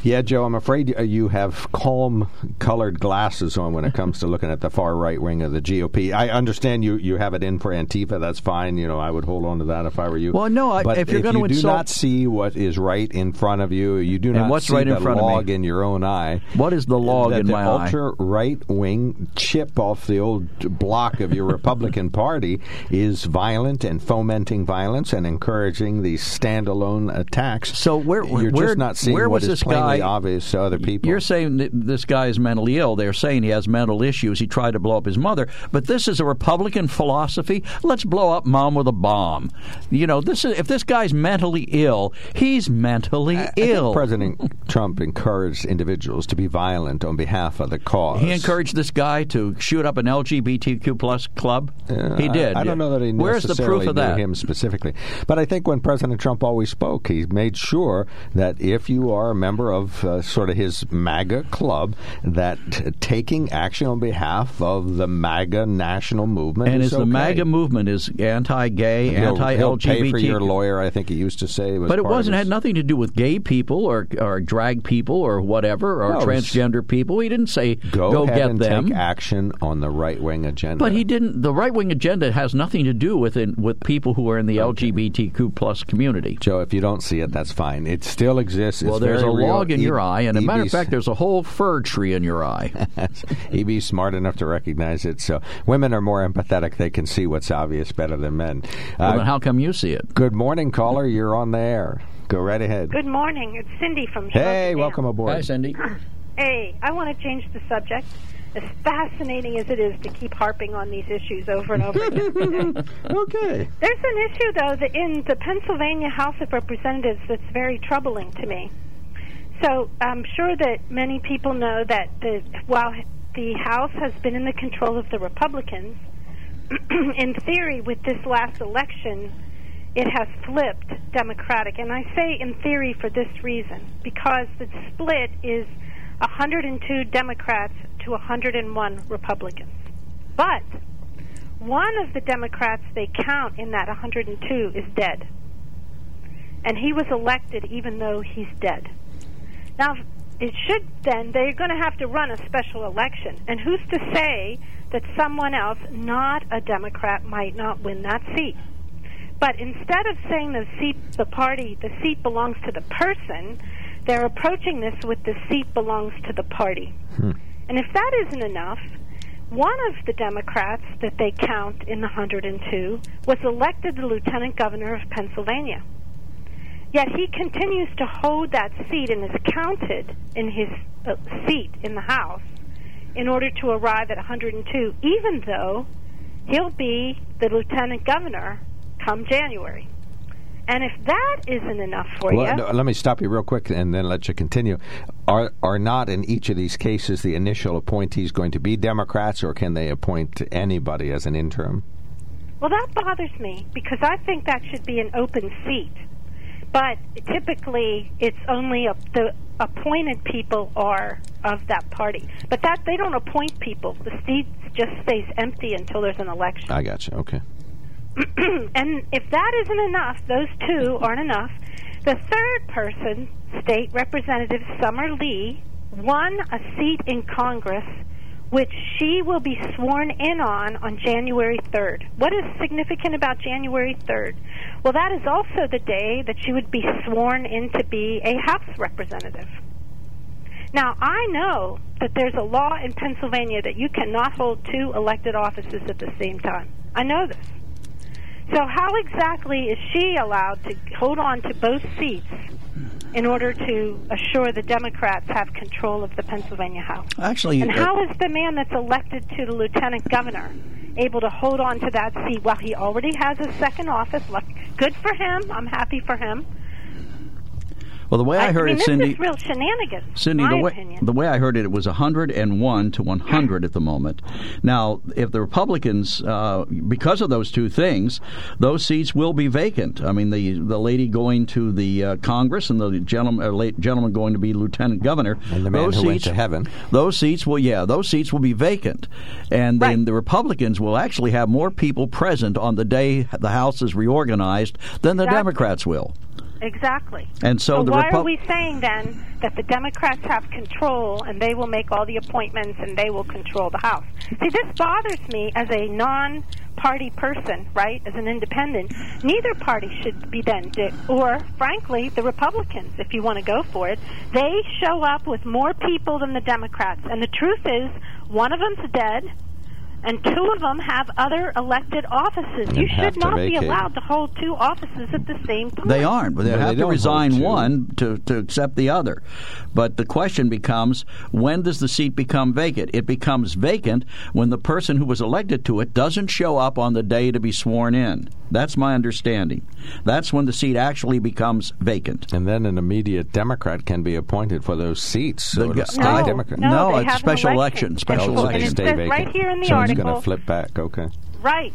Yeah, Joe, I'm afraid uh, you have calm colored glasses on when it comes to looking at the far right wing of the GOP. I understand you, you have it in for Antifa. That's fine. You know, I would hold on to that if I were you. Well, no, I- but if you're gonna you do insult- not see what is right in front of you, you do not what's see right in the front of me? log in your own eye. What is the log that in the my eye? ultra right wing chip off the old block of your Republican Party is violent and fomenting violence and encouraging these standalone attacks. So where- you're where- just not seeing where was is this guy- obvious to other people. You're saying this guy is mentally ill. They're saying he has mental issues. He tried to blow up his mother. But this is a Republican philosophy. Let's blow up mom with a bomb. You know, this is if this guy's mentally ill, he's mentally I ill. President Trump encouraged individuals to be violent on behalf of the cause. he encouraged this guy to shoot up an LGBTQ plus club. Uh, he did. I, I don't know that he Where's the necessarily proof of knew that? him specifically, but I think when President Trump always spoke, he made sure that if you are a member of uh, sort of his MAGA club, that taking action on behalf of the MAGA national movement And is is the okay. MAGA movement is anti-gay, He'll- he'll pay for your lawyer. I think he used to say, was But it wasn't had nothing to do with gay people or or drag people or whatever or No, transgender people. He didn't say Go, ahead get and them. take action on the right wing agenda. But he didn't. The right wing agenda has nothing to do with it, with people who are in the LGBTQ plus community. Joe, if you don't see it, that's fine. It still exists. It's well, there's a real. log in E- your eye, and a matter of fact, there's a whole fir tree in your eye. EB's smart enough to recognize it. So women are more empathetic. They can see what's obvious better than men. well, Uh, then how come you see it? good morning, caller. You're on the air. Go right ahead. Good morning. It's Cindy from Hey, Charlottetown. welcome aboard. Hi, Cindy. Hey, I want to change the subject. As fascinating as it is to keep harping on these issues over and over again. Okay. There's an issue, though, that in the Pennsylvania House of Representatives that's very troubling to me. So I'm sure that many people know that the, while the House has been in the control of the Republicans, in theory, with this last election, it has flipped Democratic. And I say in theory for this reason because the split is 102 Democrats to 101 Republicans. But one of the Democrats they count in that 102 is dead. And he was elected even though he's dead. Now, it should then, they're going to have to run a special election. And who's to say that someone else, not a Democrat, might not win that seat? But instead of saying the seat, the party, the seat belongs to the person, they're approaching this with the seat belongs to the party. And if that isn't enough, one of the Democrats that they count in the 102 was elected the lieutenant governor of Pennsylvania. Yet he continues to hold that seat and is counted in his uh, seat in the House in order to arrive at 102, even though he'll be the lieutenant governor come January. And if that isn't enough for Well, you, no, let me stop you real quick and then let you continue. Are are not in each of these cases the initial appointees going to be Democrats, or can they appoint anybody as an interim? Well, that bothers me because I think that should be an open seat. But typically, it's only a, the appointed people are of that party. But that they don't appoint people. The seat just stays empty until there's an election. I got you. Okay. and if that isn't enough, those two aren't enough. The third person, State Representative Summer Lee, won a seat in Congress, which she will be sworn in on on January 3rd. What is significant about January 3rd? Well, that is also the day that she would be sworn in to be a House representative. Now, I know that there's a law in Pennsylvania that you cannot hold two elected offices at the same time. I know this. So, how exactly is she allowed to hold on to both seats in order to assure the Democrats have control of the Pennsylvania House? Actually, And uh, how is the man that's elected to the lieutenant governor able to hold on to that seat while he already has a second office? Look, good for him. I'm happy for him. Well, the way I, heard mean, it, this Cindy, is real shenanigans. Cindy, my the way opinion. the way I heard it, it was 101 to 100 at the moment. Now, if the Republicans, uh, because of those two things, those seats will be vacant. I mean, the the lady going to the uh, Congress and the gentleman, uh, late gentleman going to be lieutenant governor, And the man those who seats, went to heaven. Those seats will, yeah, those seats will be vacant, and then the Republicans will actually have more people present on the day the House is reorganized than the Exactly. Democrats will. Exactly. And so the why Repu- are we saying then that the Democrats have control and they will make all the appointments and they will control the House? See, this bothers me as a non-party person, right? As an independent, neither party should be then, or frankly, the Republicans, if you want to go for it, they show up with more people than the Democrats. And the truth is, one of them's dead and two of them have other elected offices. And you should to not be allowed to hold two offices at the same time. They aren't. They No, they have to resign one to, to accept the other. But the question becomes when does the seat become vacant? It becomes vacant when the person who was elected to it doesn't show up on the day to be sworn in. That's my understanding. That's when the seat actually becomes vacant. And then an immediate Democrat can be appointed for those seats. So The it'll stay No, Democrat. no, No, it's a special election. election, special Oh, so they And it stay says vacant. right here in the so article, it's going to flip back. Okay. right?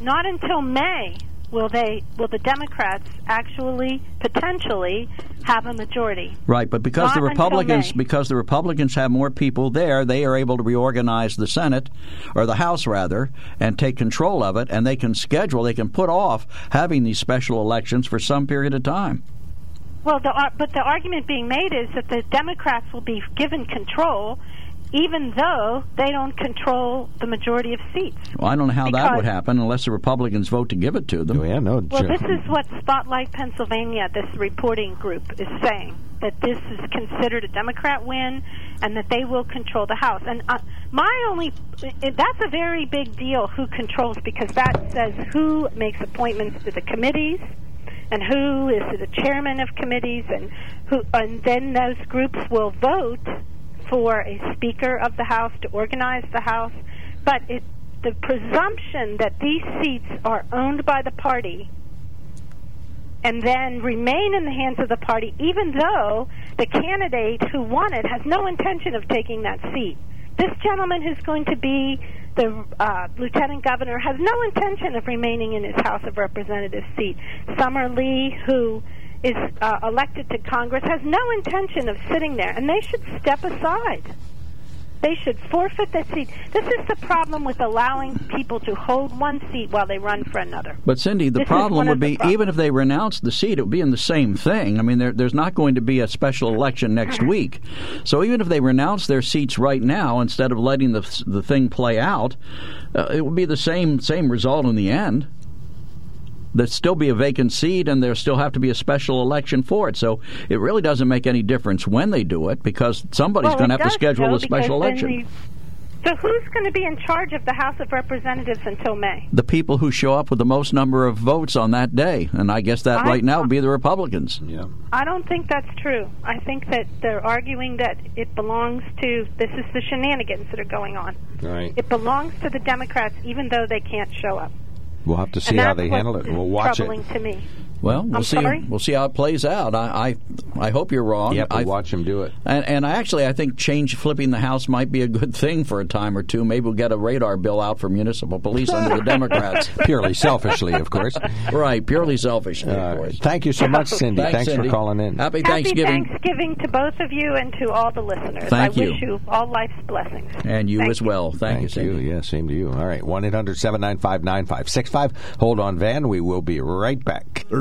Not until May will they will the Democrats actually potentially have a majority. Right, but because Not the Republicans because the Republicans have more people there, they are able to reorganize the Senate or the House rather and take control of it and they can schedule, they can put off having these special elections for some period of time. Well, the, ar- but the argument being made is that the Democrats will be given control, even though they don't control the majority of seats. Well, I don't know how that would happen unless the Republicans vote to give it to them. Oh, yeah, no. Well, Joe. this is what Spotlight Pennsylvania, this reporting group, is saying that this is considered a Democrat win, and that they will control the House. And uh, my only that's a very big deal who controls because that says who makes appointments to the committees and who is the chairman of committees and who and then those groups will vote for a speaker of the house to organize the house but it the presumption that these seats are owned by the party and then remain in the hands of the party even though the candidate who won it has no intention of taking that seat this gentleman who's going to be the uh, lieutenant governor has no intention of remaining in his House of Representatives seat. Summer Lee, who is uh, elected to Congress, has no intention of sitting there, and they should step aside. They should forfeit that seat. This is the problem with allowing people to hold one seat while they run for another. But Cindy, the This problem would be even if they renounced the seat, it would be in the same thing. I mean, there, there's not going to be a special election next week. So even if they renounce their seats right now instead of letting the the thing play out, uh, it would be the same same result in the end. There'd still be a vacant seat, and there still have to be a special election for it. So it really doesn't make any difference when they do it because somebody's Well, going to have to schedule though, a special because then election. the- so who's going to be in charge of the House of Representatives until May? the people who show up with the most number of votes on that day. And I guess that I- right now would be the Republicans. yeah. I don't think that's true. I think that they're arguing that it belongs to this is the shenanigans that are going on. Right. It belongs to the Democrats, even though they can't show up. We'll have to see how they handle it. We'll watch it. to me. Well, we'll I'm see. sorry? We'll see how it plays out. I, I, I hope you're wrong. Yep, we'll I, watch him do it. And, and I actually, I think change flipping the House might be a good thing for a time or two. Maybe we'll get a radar bill out for municipal police under the Democrats. Purely selfishly, of course. right, purely selfish, of Uh, course. thank you so much, Cindy. Thanks, Thanks, Cindy. for calling in. Happy Happy Thanksgiving. Thanksgiving to both of you and to all the listeners. Thank I you. wish you all life's blessings. And you Thank as well. Thank, you, Thank you. Cindy. Yeah, same to you. All right. 1 800 795 9565. Hold on, Van. We will be right back.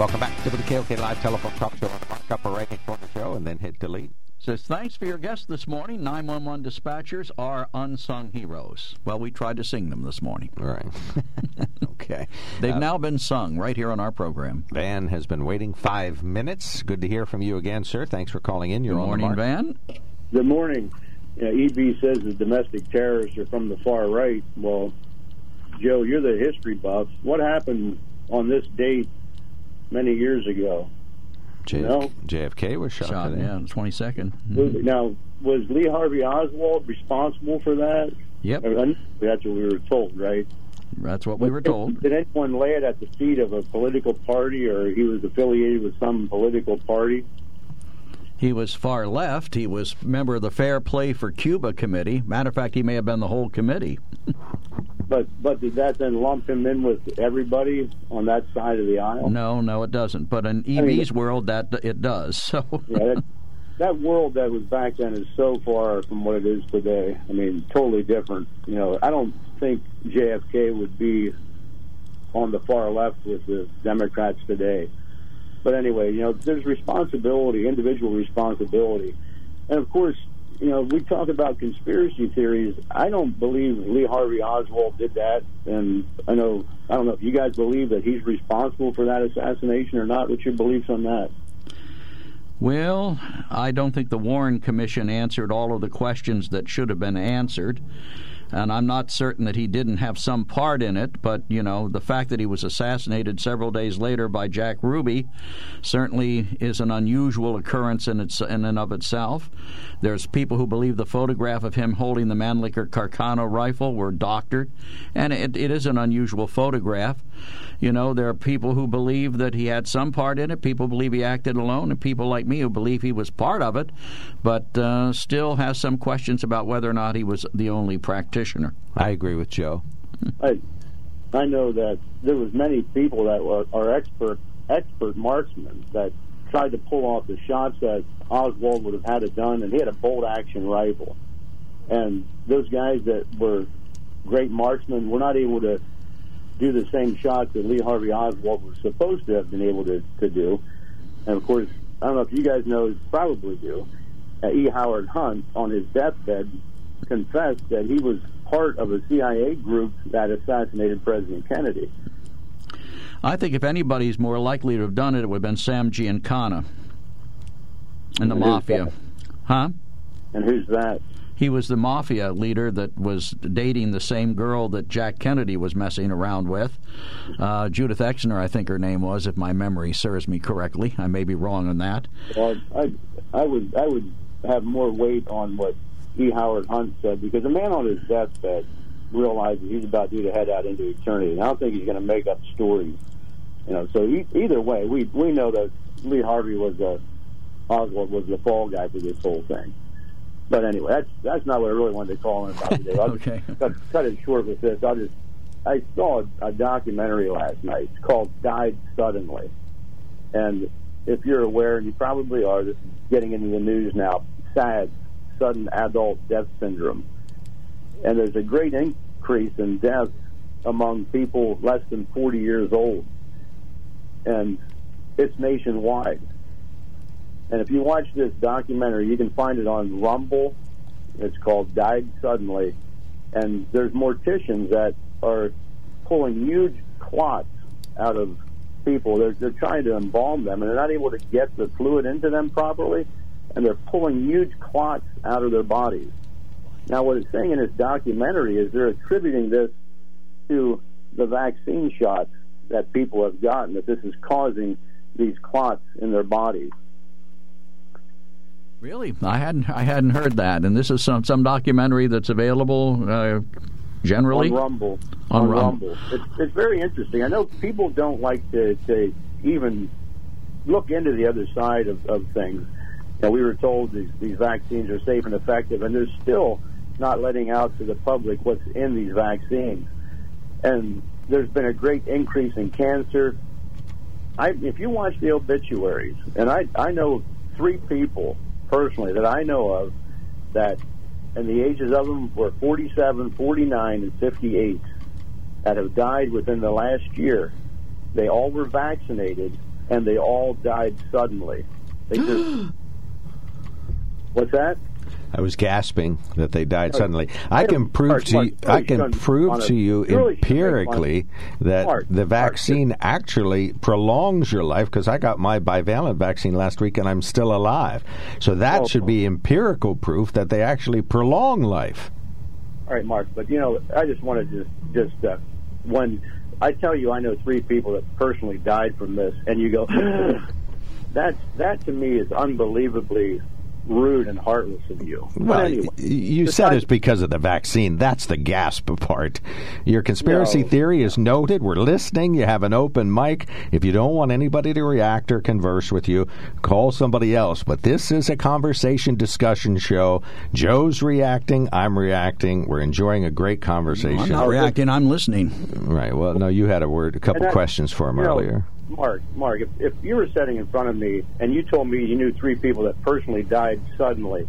Welcome back to the KOK Live Telephone Talk Show on the Mark Upper Right Hand Corner Show, and then hit delete. Says, thanks for your guest this morning. 911 dispatchers are unsung heroes. Well, we tried to sing them this morning. All right. okay. They've uh, now been sung right here on our program. Van has been waiting five minutes. Good to hear from you again, sir. Thanks for calling in. You're Good morning, Van. Good morning. You know, EB says the domestic terrorists are from the far right. Well, Joe, you're the history buff. What happened on this date many years ago. JF- no? JFK was shot, shot today. Yeah, twenty second. Mm-hmm. Now, was Lee Harvey Oswald responsible for that? Yep. That's what we were told, right? That's what we were told. Did anyone lay it at the feet of a political party, or he was affiliated with some political party? He was far left. He was member of the Fair Play for Cuba committee. Matter of fact, he may have been the whole committee. but but did that then lump him in with everybody on that side of the aisle? No, no, it doesn't. But in EB's I mean, world, that it does. So yeah, that, that world that was back then is so far from what it is today. I mean, totally different. You know, I don't think JFK would be on the far left with the Democrats today. But anyway, you know, there's responsibility, individual responsibility. And of course, you know, we talk about conspiracy theories. I don't believe Lee Harvey Oswald did that. And I know, I don't know if you guys believe that he's responsible for that assassination or not. What's your beliefs on that? Well, I don't think the Warren Commission answered all of the questions that should have been answered and I'm not certain that he didn't have some part in it, but you know, the fact that he was assassinated several days later by Jack Ruby certainly is an unusual occurrence in its in and of itself. There's people who believe the photograph of him holding the Mannlicher Carcano rifle were doctored, and it, it is an unusual photograph. You know, there are people who believe that he had some part in it. People believe he acted alone, and people like me who believe he was part of it, but uh, still has some questions about whether or not he was the only practitioner. I agree with Joe. I, I know that there was many people that were are expert expert marksmen that tried to pull off the shots that Oswald would have had it done, and he had a bolt action rifle. And those guys that were great marksmen were not able to do the same shots that Lee Harvey Oswald was supposed to have been able to, to do. And of course, I don't know if you guys know, probably do. Uh, E. Howard Hunt, on his deathbed, confessed that he was part of a CIA group that assassinated President Kennedy. I think if anybody's more likely to have done it, it would have been Sam Giancana and the and mafia. Huh? And who's that? He was the mafia leader that was dating the same girl that Jack Kennedy was messing around with. Uh, Judith Exner, I think her name was, if my memory serves me correctly. I may be wrong on that. Well, I, I would, I would have more weight on what E. Howard Hunt said because a man on his deathbed realizes he's about due to head out into eternity. And I don't think he's going to make up stories. You know, so e- either way, we we know that Lee Harvey was a Oswald was the fall guy for this whole thing. But anyway, that's that's not what I really wanted to call in about today. I'll okay. cut, cut it short with this. I'll just I saw a, a documentary last night. It's called "Died Suddenly," and if you're aware, and you probably are, this is getting into the news now. SAD, sudden adult death syndrome, and there's a great increase in deaths among people less than 40 years old, and it's nationwide. And if you watch this documentary, you can find it on Rumble. It's called Died Suddenly. And there's morticians that are pulling huge clots out of people. They're, they're trying to embalm them, and they're not able to get the fluid into them properly, and they're pulling huge clots out of their bodies. Now, what it's saying in this documentary is they're attributing this to the vaccine shots that people have gotten, that this is causing these clots in their bodies. Really, I hadn't I hadn't heard that, and this is some some documentary that's available uh, generally on Rumble. On, on Rumble. It's, it's very interesting. I know people don't like to, to even look into the other side of, of things. You know, we were told these, these vaccines are safe and effective, and they're still not letting out to the public what's in these vaccines. And there's been a great increase in cancer. I, if you watch the obituaries, and I, I know three people personally that I know of that, and the ages of them were 47, 49, and 58 that have died within the last year. They all were vaccinated, and they all died suddenly. They just what's that? I was gasping that they died Oh, suddenly. I can prove to you, I can prove wanna- you really shouldn't make empirically that the vaccine actually prolongs your life because I got my bivalent vaccine last week and I'm still alive. So that Oh. should be empirical proof that they actually prolong life. All right, Mark, but you know, I just want to just just uh, when I tell you I know three people that personally died from this, and you go, that that to me is unbelievably rude and heartless of you. Well, anyway, you said it's because of the vaccine. That's the gasp part. Your conspiracy No. theory is noted. We're listening. You have an open mic. If you don't want anybody to react or converse with you, call somebody else. But this is a conversation discussion show. Joe's reacting. I'm reacting. We're enjoying a great conversation. I'm not reacting. I'm listening. Right. Well, no, you had a word, a couple And I- questions for him you know, earlier. Mark, Mark, if, if you were sitting in front of me and you told me you knew three people that personally died suddenly,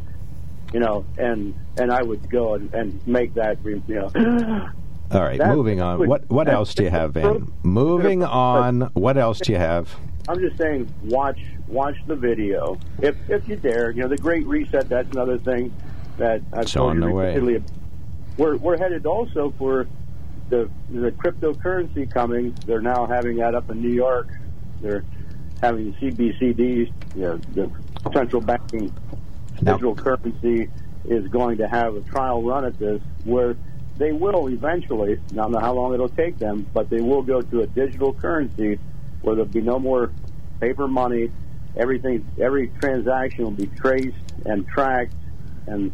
you know, and and I would go and, and make that, you know. All right. that moving on. would- What what else do you have, Van? Moving on. What else do you have? I'm just saying, watch watch the video if if you dare. You know, the Great Reset. That's another thing that I've It's told on you the way. We're we're headed also for the the cryptocurrency coming. They're now having that up in New York. They're having the CBCD, you know, the central banking digital currency is going to have a trial run at this where they will eventually, I don't know how long it'll take them, but they will go to a digital currency where there'll be no more paper money. Everything, every transaction will be traced and tracked, and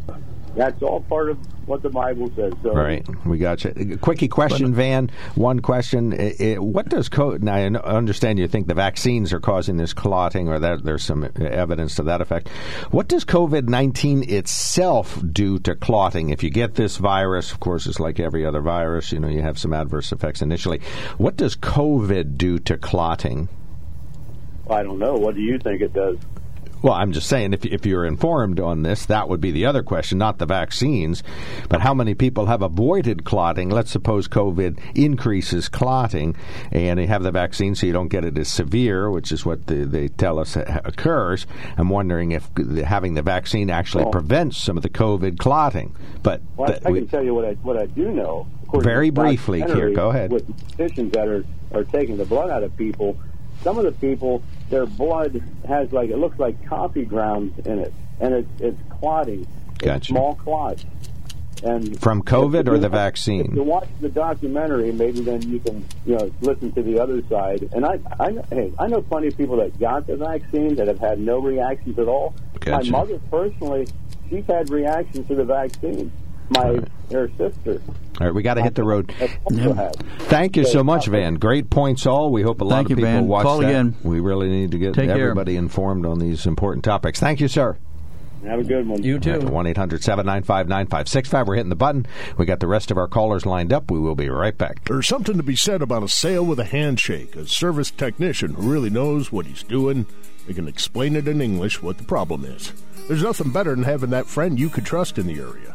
that's all part of what the Bible says. So, Right, we got you. Quickie question, uh, Van. One question: I- I- What does COVID? Now, I understand you think the vaccines are causing this clotting, or that there's some uh, evidence to that effect. What does COVID nineteen itself do to clotting? If you get this virus, of course, it's like every other virus. You know, you have some adverse effects initially. What does COVID do to clotting? I don't know. What do you think it does? Well, I'm just saying, if, if you're informed on this, that would be the other question, not the vaccines. But how many people have avoided clotting? Let's suppose COVID increases clotting, and you have the vaccine so you don't get it as severe, which is what the, they tell us occurs. I'm wondering if the, having the vaccine actually Oh. prevents some of the COVID clotting. But Well, that I we- can tell you what I what I do know. To Very briefly, here, go ahead. With physicians that are are taking the blood out of people, some of the people, their blood has like it looks like coffee grounds in it, and it's it's clotting. Gotcha. small clots. And From COVID or the vaccine? If you watch the documentary, maybe then you can you know listen to the other side. And I, I know- hey, I know plenty of people that got the vaccine that have had no reactions at all. Gotcha. My mother personally, she's had reactions to the vaccine. My her sister. all right, we got to hit the road. has also had. Thank you so much, Van. Great points, all. We hope a lot Thank of you, people Van. watch Call that. again. We really need to get Take care. everybody informed on these important topics. Thank you, sir. Have a good one. You too. 1 800 795 9565. We're hitting the button. We got the rest of our callers lined up. We will be right back. There's something to be said about a sale with a handshake. A service technician who really knows what he's doing. They can explain it in English what the problem is. There's nothing better than having that friend you could trust in the area.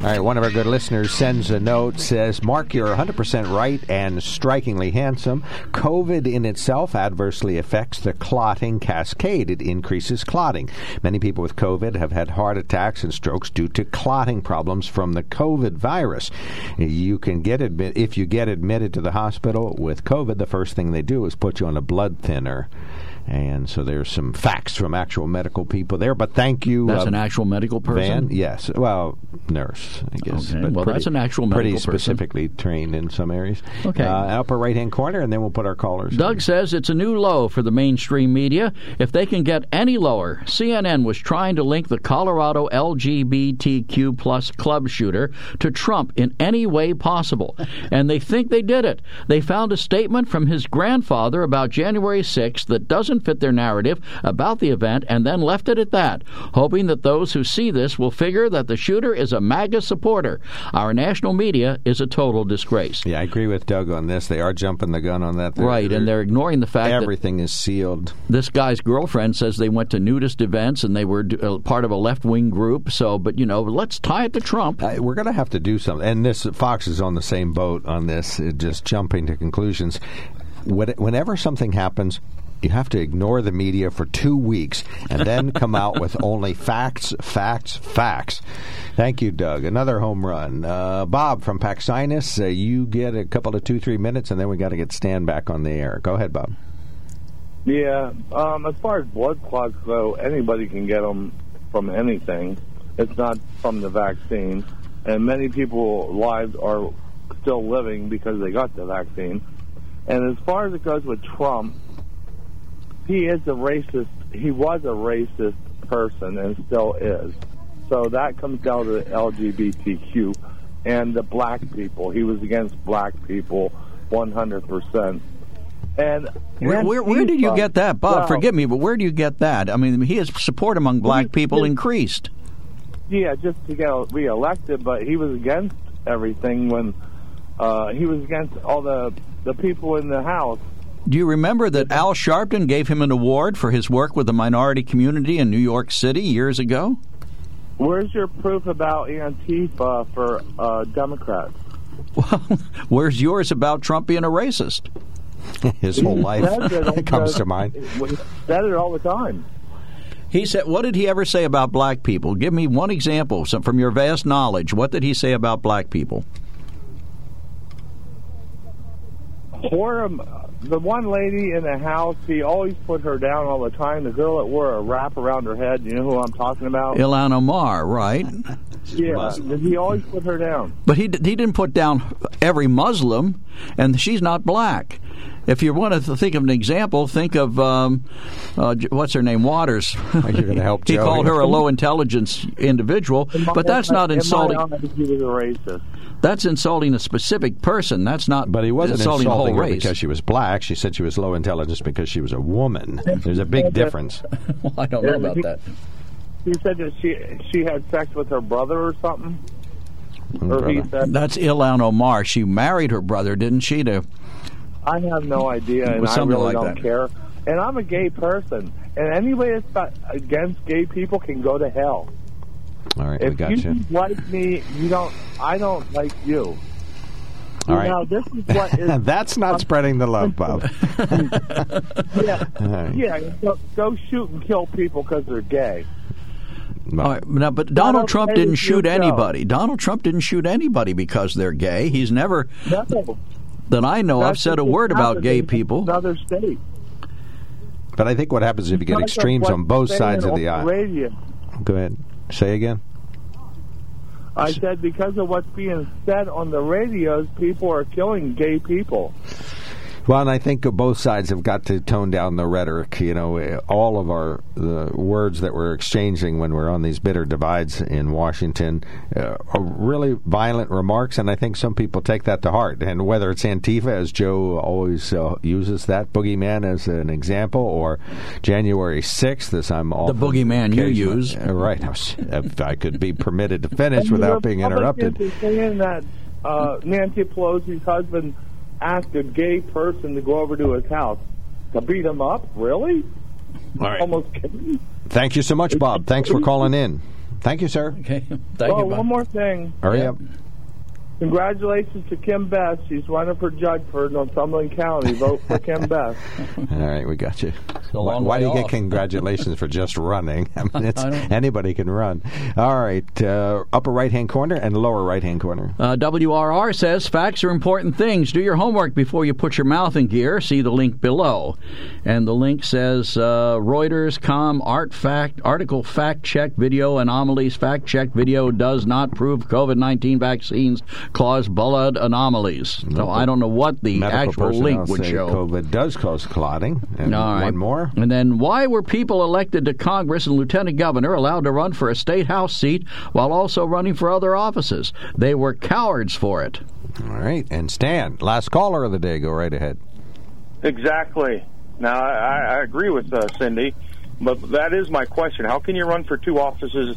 All right, one of our good listeners sends a note, says, Mark, you're 100% right and strikingly handsome. COVID in itself adversely affects the clotting cascade. It increases clotting. Many people with COVID have had heart attacks and strokes due to clotting problems from the COVID virus. You can get admit if you get admitted to the hospital with COVID, the first thing they do is put you on a blood thinner. And so there's some facts from actual medical people there. But thank you. That's uh, an actual medical person. Van, yes. Well, nurse, I guess. Okay. But Well, pretty, that's an actual medical person, pretty person. specifically trained in some areas. Okay. Uh, upper right hand corner, and then we'll put our callers. Doug says it's a new low for the mainstream media. If they can get any lower, CNN was trying to link the Colorado LGBTQ plus club shooter to Trump in any way possible, and they think they did it. They found a statement from his grandfather about January 6th that doesn't fit their narrative about the event, and then left it at that, hoping that those who see this will figure that the shooter is a MAGA supporter. Our national media is a total disgrace. Yeah, I agree with Doug on this. They are jumping the gun on that. They're- Right, and they're ignoring the fact that everything is sealed. this guy's girlfriend says they went to nudist events and they were uh, part of a left wing group. So, but you know, let's tie it to Trump. Uh, we're going to have to do something. And this Fox is on the same boat on this, just jumping to conclusions. Whenever something happens, you have to ignore the media for two weeks and then come out with only facts, facts, facts. Thank you, Doug. Another home run. Uh, Bob from Paxinos, uh, you get a couple of two, three minutes, and then we got to get Stan back on the air. Go ahead, Bob. Yeah, um, as far as blood clots go, anybody can get them from anything. It's not from the vaccine, and many people lives are still living because they got the vaccine. And as far as it goes with Trump, he is a racist. He was a racist person and still is. So that comes down to the LGBTQ and the black people. He was against black people 100%. And Where, where, where did you get that, Bob? Well, Forgive me, but where do you get that? I mean, his support among black people increased. Yeah, just to get reelected, but he was against everything when uh, he was against all the the people in the House. Do you remember that Al Sharpton gave him an award for his work with the minority community in New York City years ago? Where's your proof about Antifa for uh, Democrats? Well, where's yours about Trump being a racist? His whole life it comes to mind. He said it all the time. He said, "What did he ever say about black people? Give me one example some, from your vast knowledge. What did he say about black people?" Horham, the one lady in the house, he always put her down all the time. The girl that wore a wrap around her head. You know who I'm talking about? Ilhan Omar, right? yeah, he always put her down. But he he didn't put down every Muslim, and she's not black. If you want to think of an example, think of um, uh, what's her name, Waters. You're going to help he Joe. called her a low intelligence individual, but that's not In my insulting. eyes, he was a racist. That's insulting a specific person. That's not. But he wasn't insulting, insulting, the her whole race. because she was black. She said she was low intelligence because she was a woman. There's a big difference. well, I don't know about that. He said that she she had sex with her brother or something. Or he said, That's Ilhan Omar. She married her brother, didn't she? To I have no idea, and I really like don't that. care. And I'm a gay person, and anybody that's against gay people can go to hell. All right, if we got you you. like me, you don't. I don't like you. All right. Now this is what is. That's not spreading the love, Bob. yeah, All right. yeah. Go, go shoot and kill people because they're gay. All right, now, but Not Donald Trump didn't shoot yourself. anybody. Donald Trump didn't shoot anybody because they're gay. He's never, No, that I know, I've said a word about gay people. Another state. But I think what happens if you get extremes on both sides of the aisle. Radio. Go ahead. Say again. I said because of what's being said on the radios, people are killing gay people. Well, and I think both sides have got to tone down the rhetoric. You know, all of our the words that we're exchanging when we're on these bitter divides in Washington uh, are really violent remarks, and I think some people take that to heart. And whether it's Antifa, as Joe always uh, uses that boogeyman as an example, or January sixth, as I'm all The boogeyman you use. Uh, right? If I could be permitted to finish without being interrupted. Saying that uh, Nancy Pelosi's husband asked a gay person to go over to his house to beat him up. Really? All right. Almost kidding. Thank you so much, Bob. Thanks for calling in. Thank you, sir. Okay. Thank oh, you. Bob. one more thing. Hurry up. Congratulations to Kim Best. She's running for judge for Northumberland County. Vote for Kim Best. All right, we got you. Why, long why do you get congratulations for just running? I mean, it's, I anybody can run. All right, uh, upper right hand corner and lower right hand corner. Uh, WRR says facts are important things. Do your homework before you put your mouth in gear. See the link below. And the link says uh, Reuters, com, art fact, article fact check video anomalies. Fact check video does not prove COVID 19 vaccines cause blood anomalies. So I don't know what the actual link would say show. COVID does cause clotting. And All right. one more. And then why were people elected to Congress and lieutenant governor allowed to run for a state house seat while also running for other offices? They were cowards for it. All right, and Stan, last caller of the day. Go right ahead. Exactly. Now, I, I agree with uh, Cindy, but that is my question. How can you run for two offices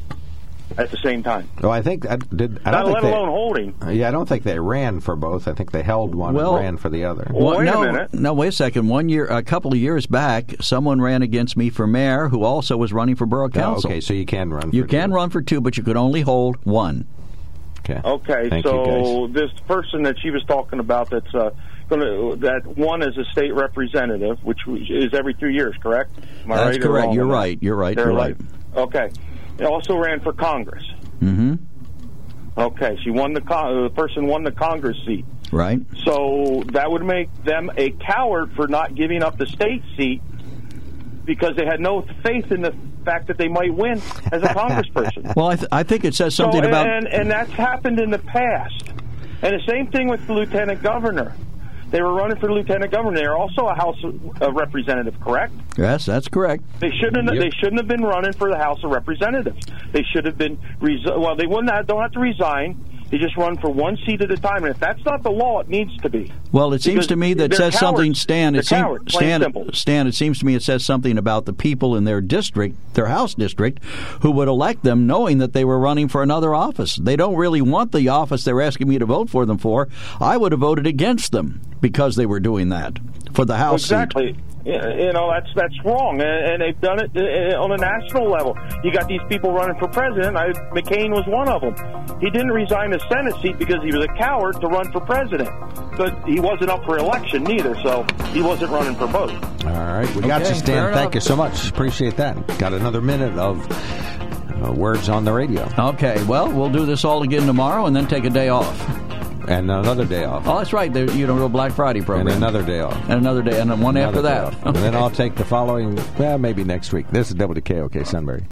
at the same time? Oh, I think I did. I Not don't let think alone they, holding. Uh, Yeah, I don't think they ran for both. I think they held one Well- and ran for the other. Well, wait a no, minute. no, wait a second. One year, a couple of years back, someone ran against me for mayor, who also was running for borough Oh, council. okay, so you can run. you for can two. run for two, but you could only hold one. Okay. Okay, Thank so this person that she was talking about that's uh, going to that one is a state representative, which is every two years, correct? Am I That's right correct. You're right. You're right. They're You're like- right. Okay, They also ran for Congress. Mm-hmm. Okay, she won the con- the person won the Congress seat. Right. So that would make them a coward for not giving up the state seat because they had no faith in the fact that they might win as a congressperson. Well, I, th- I think it says something so, about. and, and that's happened in the past. And the same thing with the lieutenant governor. They were running for lieutenant governor. They're also a House uh, representative, correct? yes, that's correct. They shouldn't. Yep. They shouldn't have been running for the House of Representatives. They should have been. Resi- well, they wouldn't. Have, don't have to resign. They just run for one seat at a time. And if that's not the law, it needs to be. Well, it seems to me that says something. Stan. It seems, cowards, Stan. Stan. It seems to me it says something about the people in their district, their house district, who would elect them, knowing that they were running for another office. They don't really want the office they're asking me to vote for them for. I would have voted against them because they were doing that for the house seat. exactly. Yeah, You know that's that's wrong, and, and they've done it uh, on a national level. You got these people running for president. I, McCain was one of them. He didn't resign his Senate seat because he was a coward to run for president, but he wasn't up for election neither, so he wasn't running for both. All right, we got Okay, you, Stan. Thank you so much. Appreciate that. Got another minute of uh, words on the radio Okay, well, we'll do this all again tomorrow and then take a day off. And another day off Oh, that's right. There, you know, a Black Friday program. and another day off. And another day, and then one after Another day that. off. and then I'll take the following. Well, maybe next week. This is WKOK Sunbury.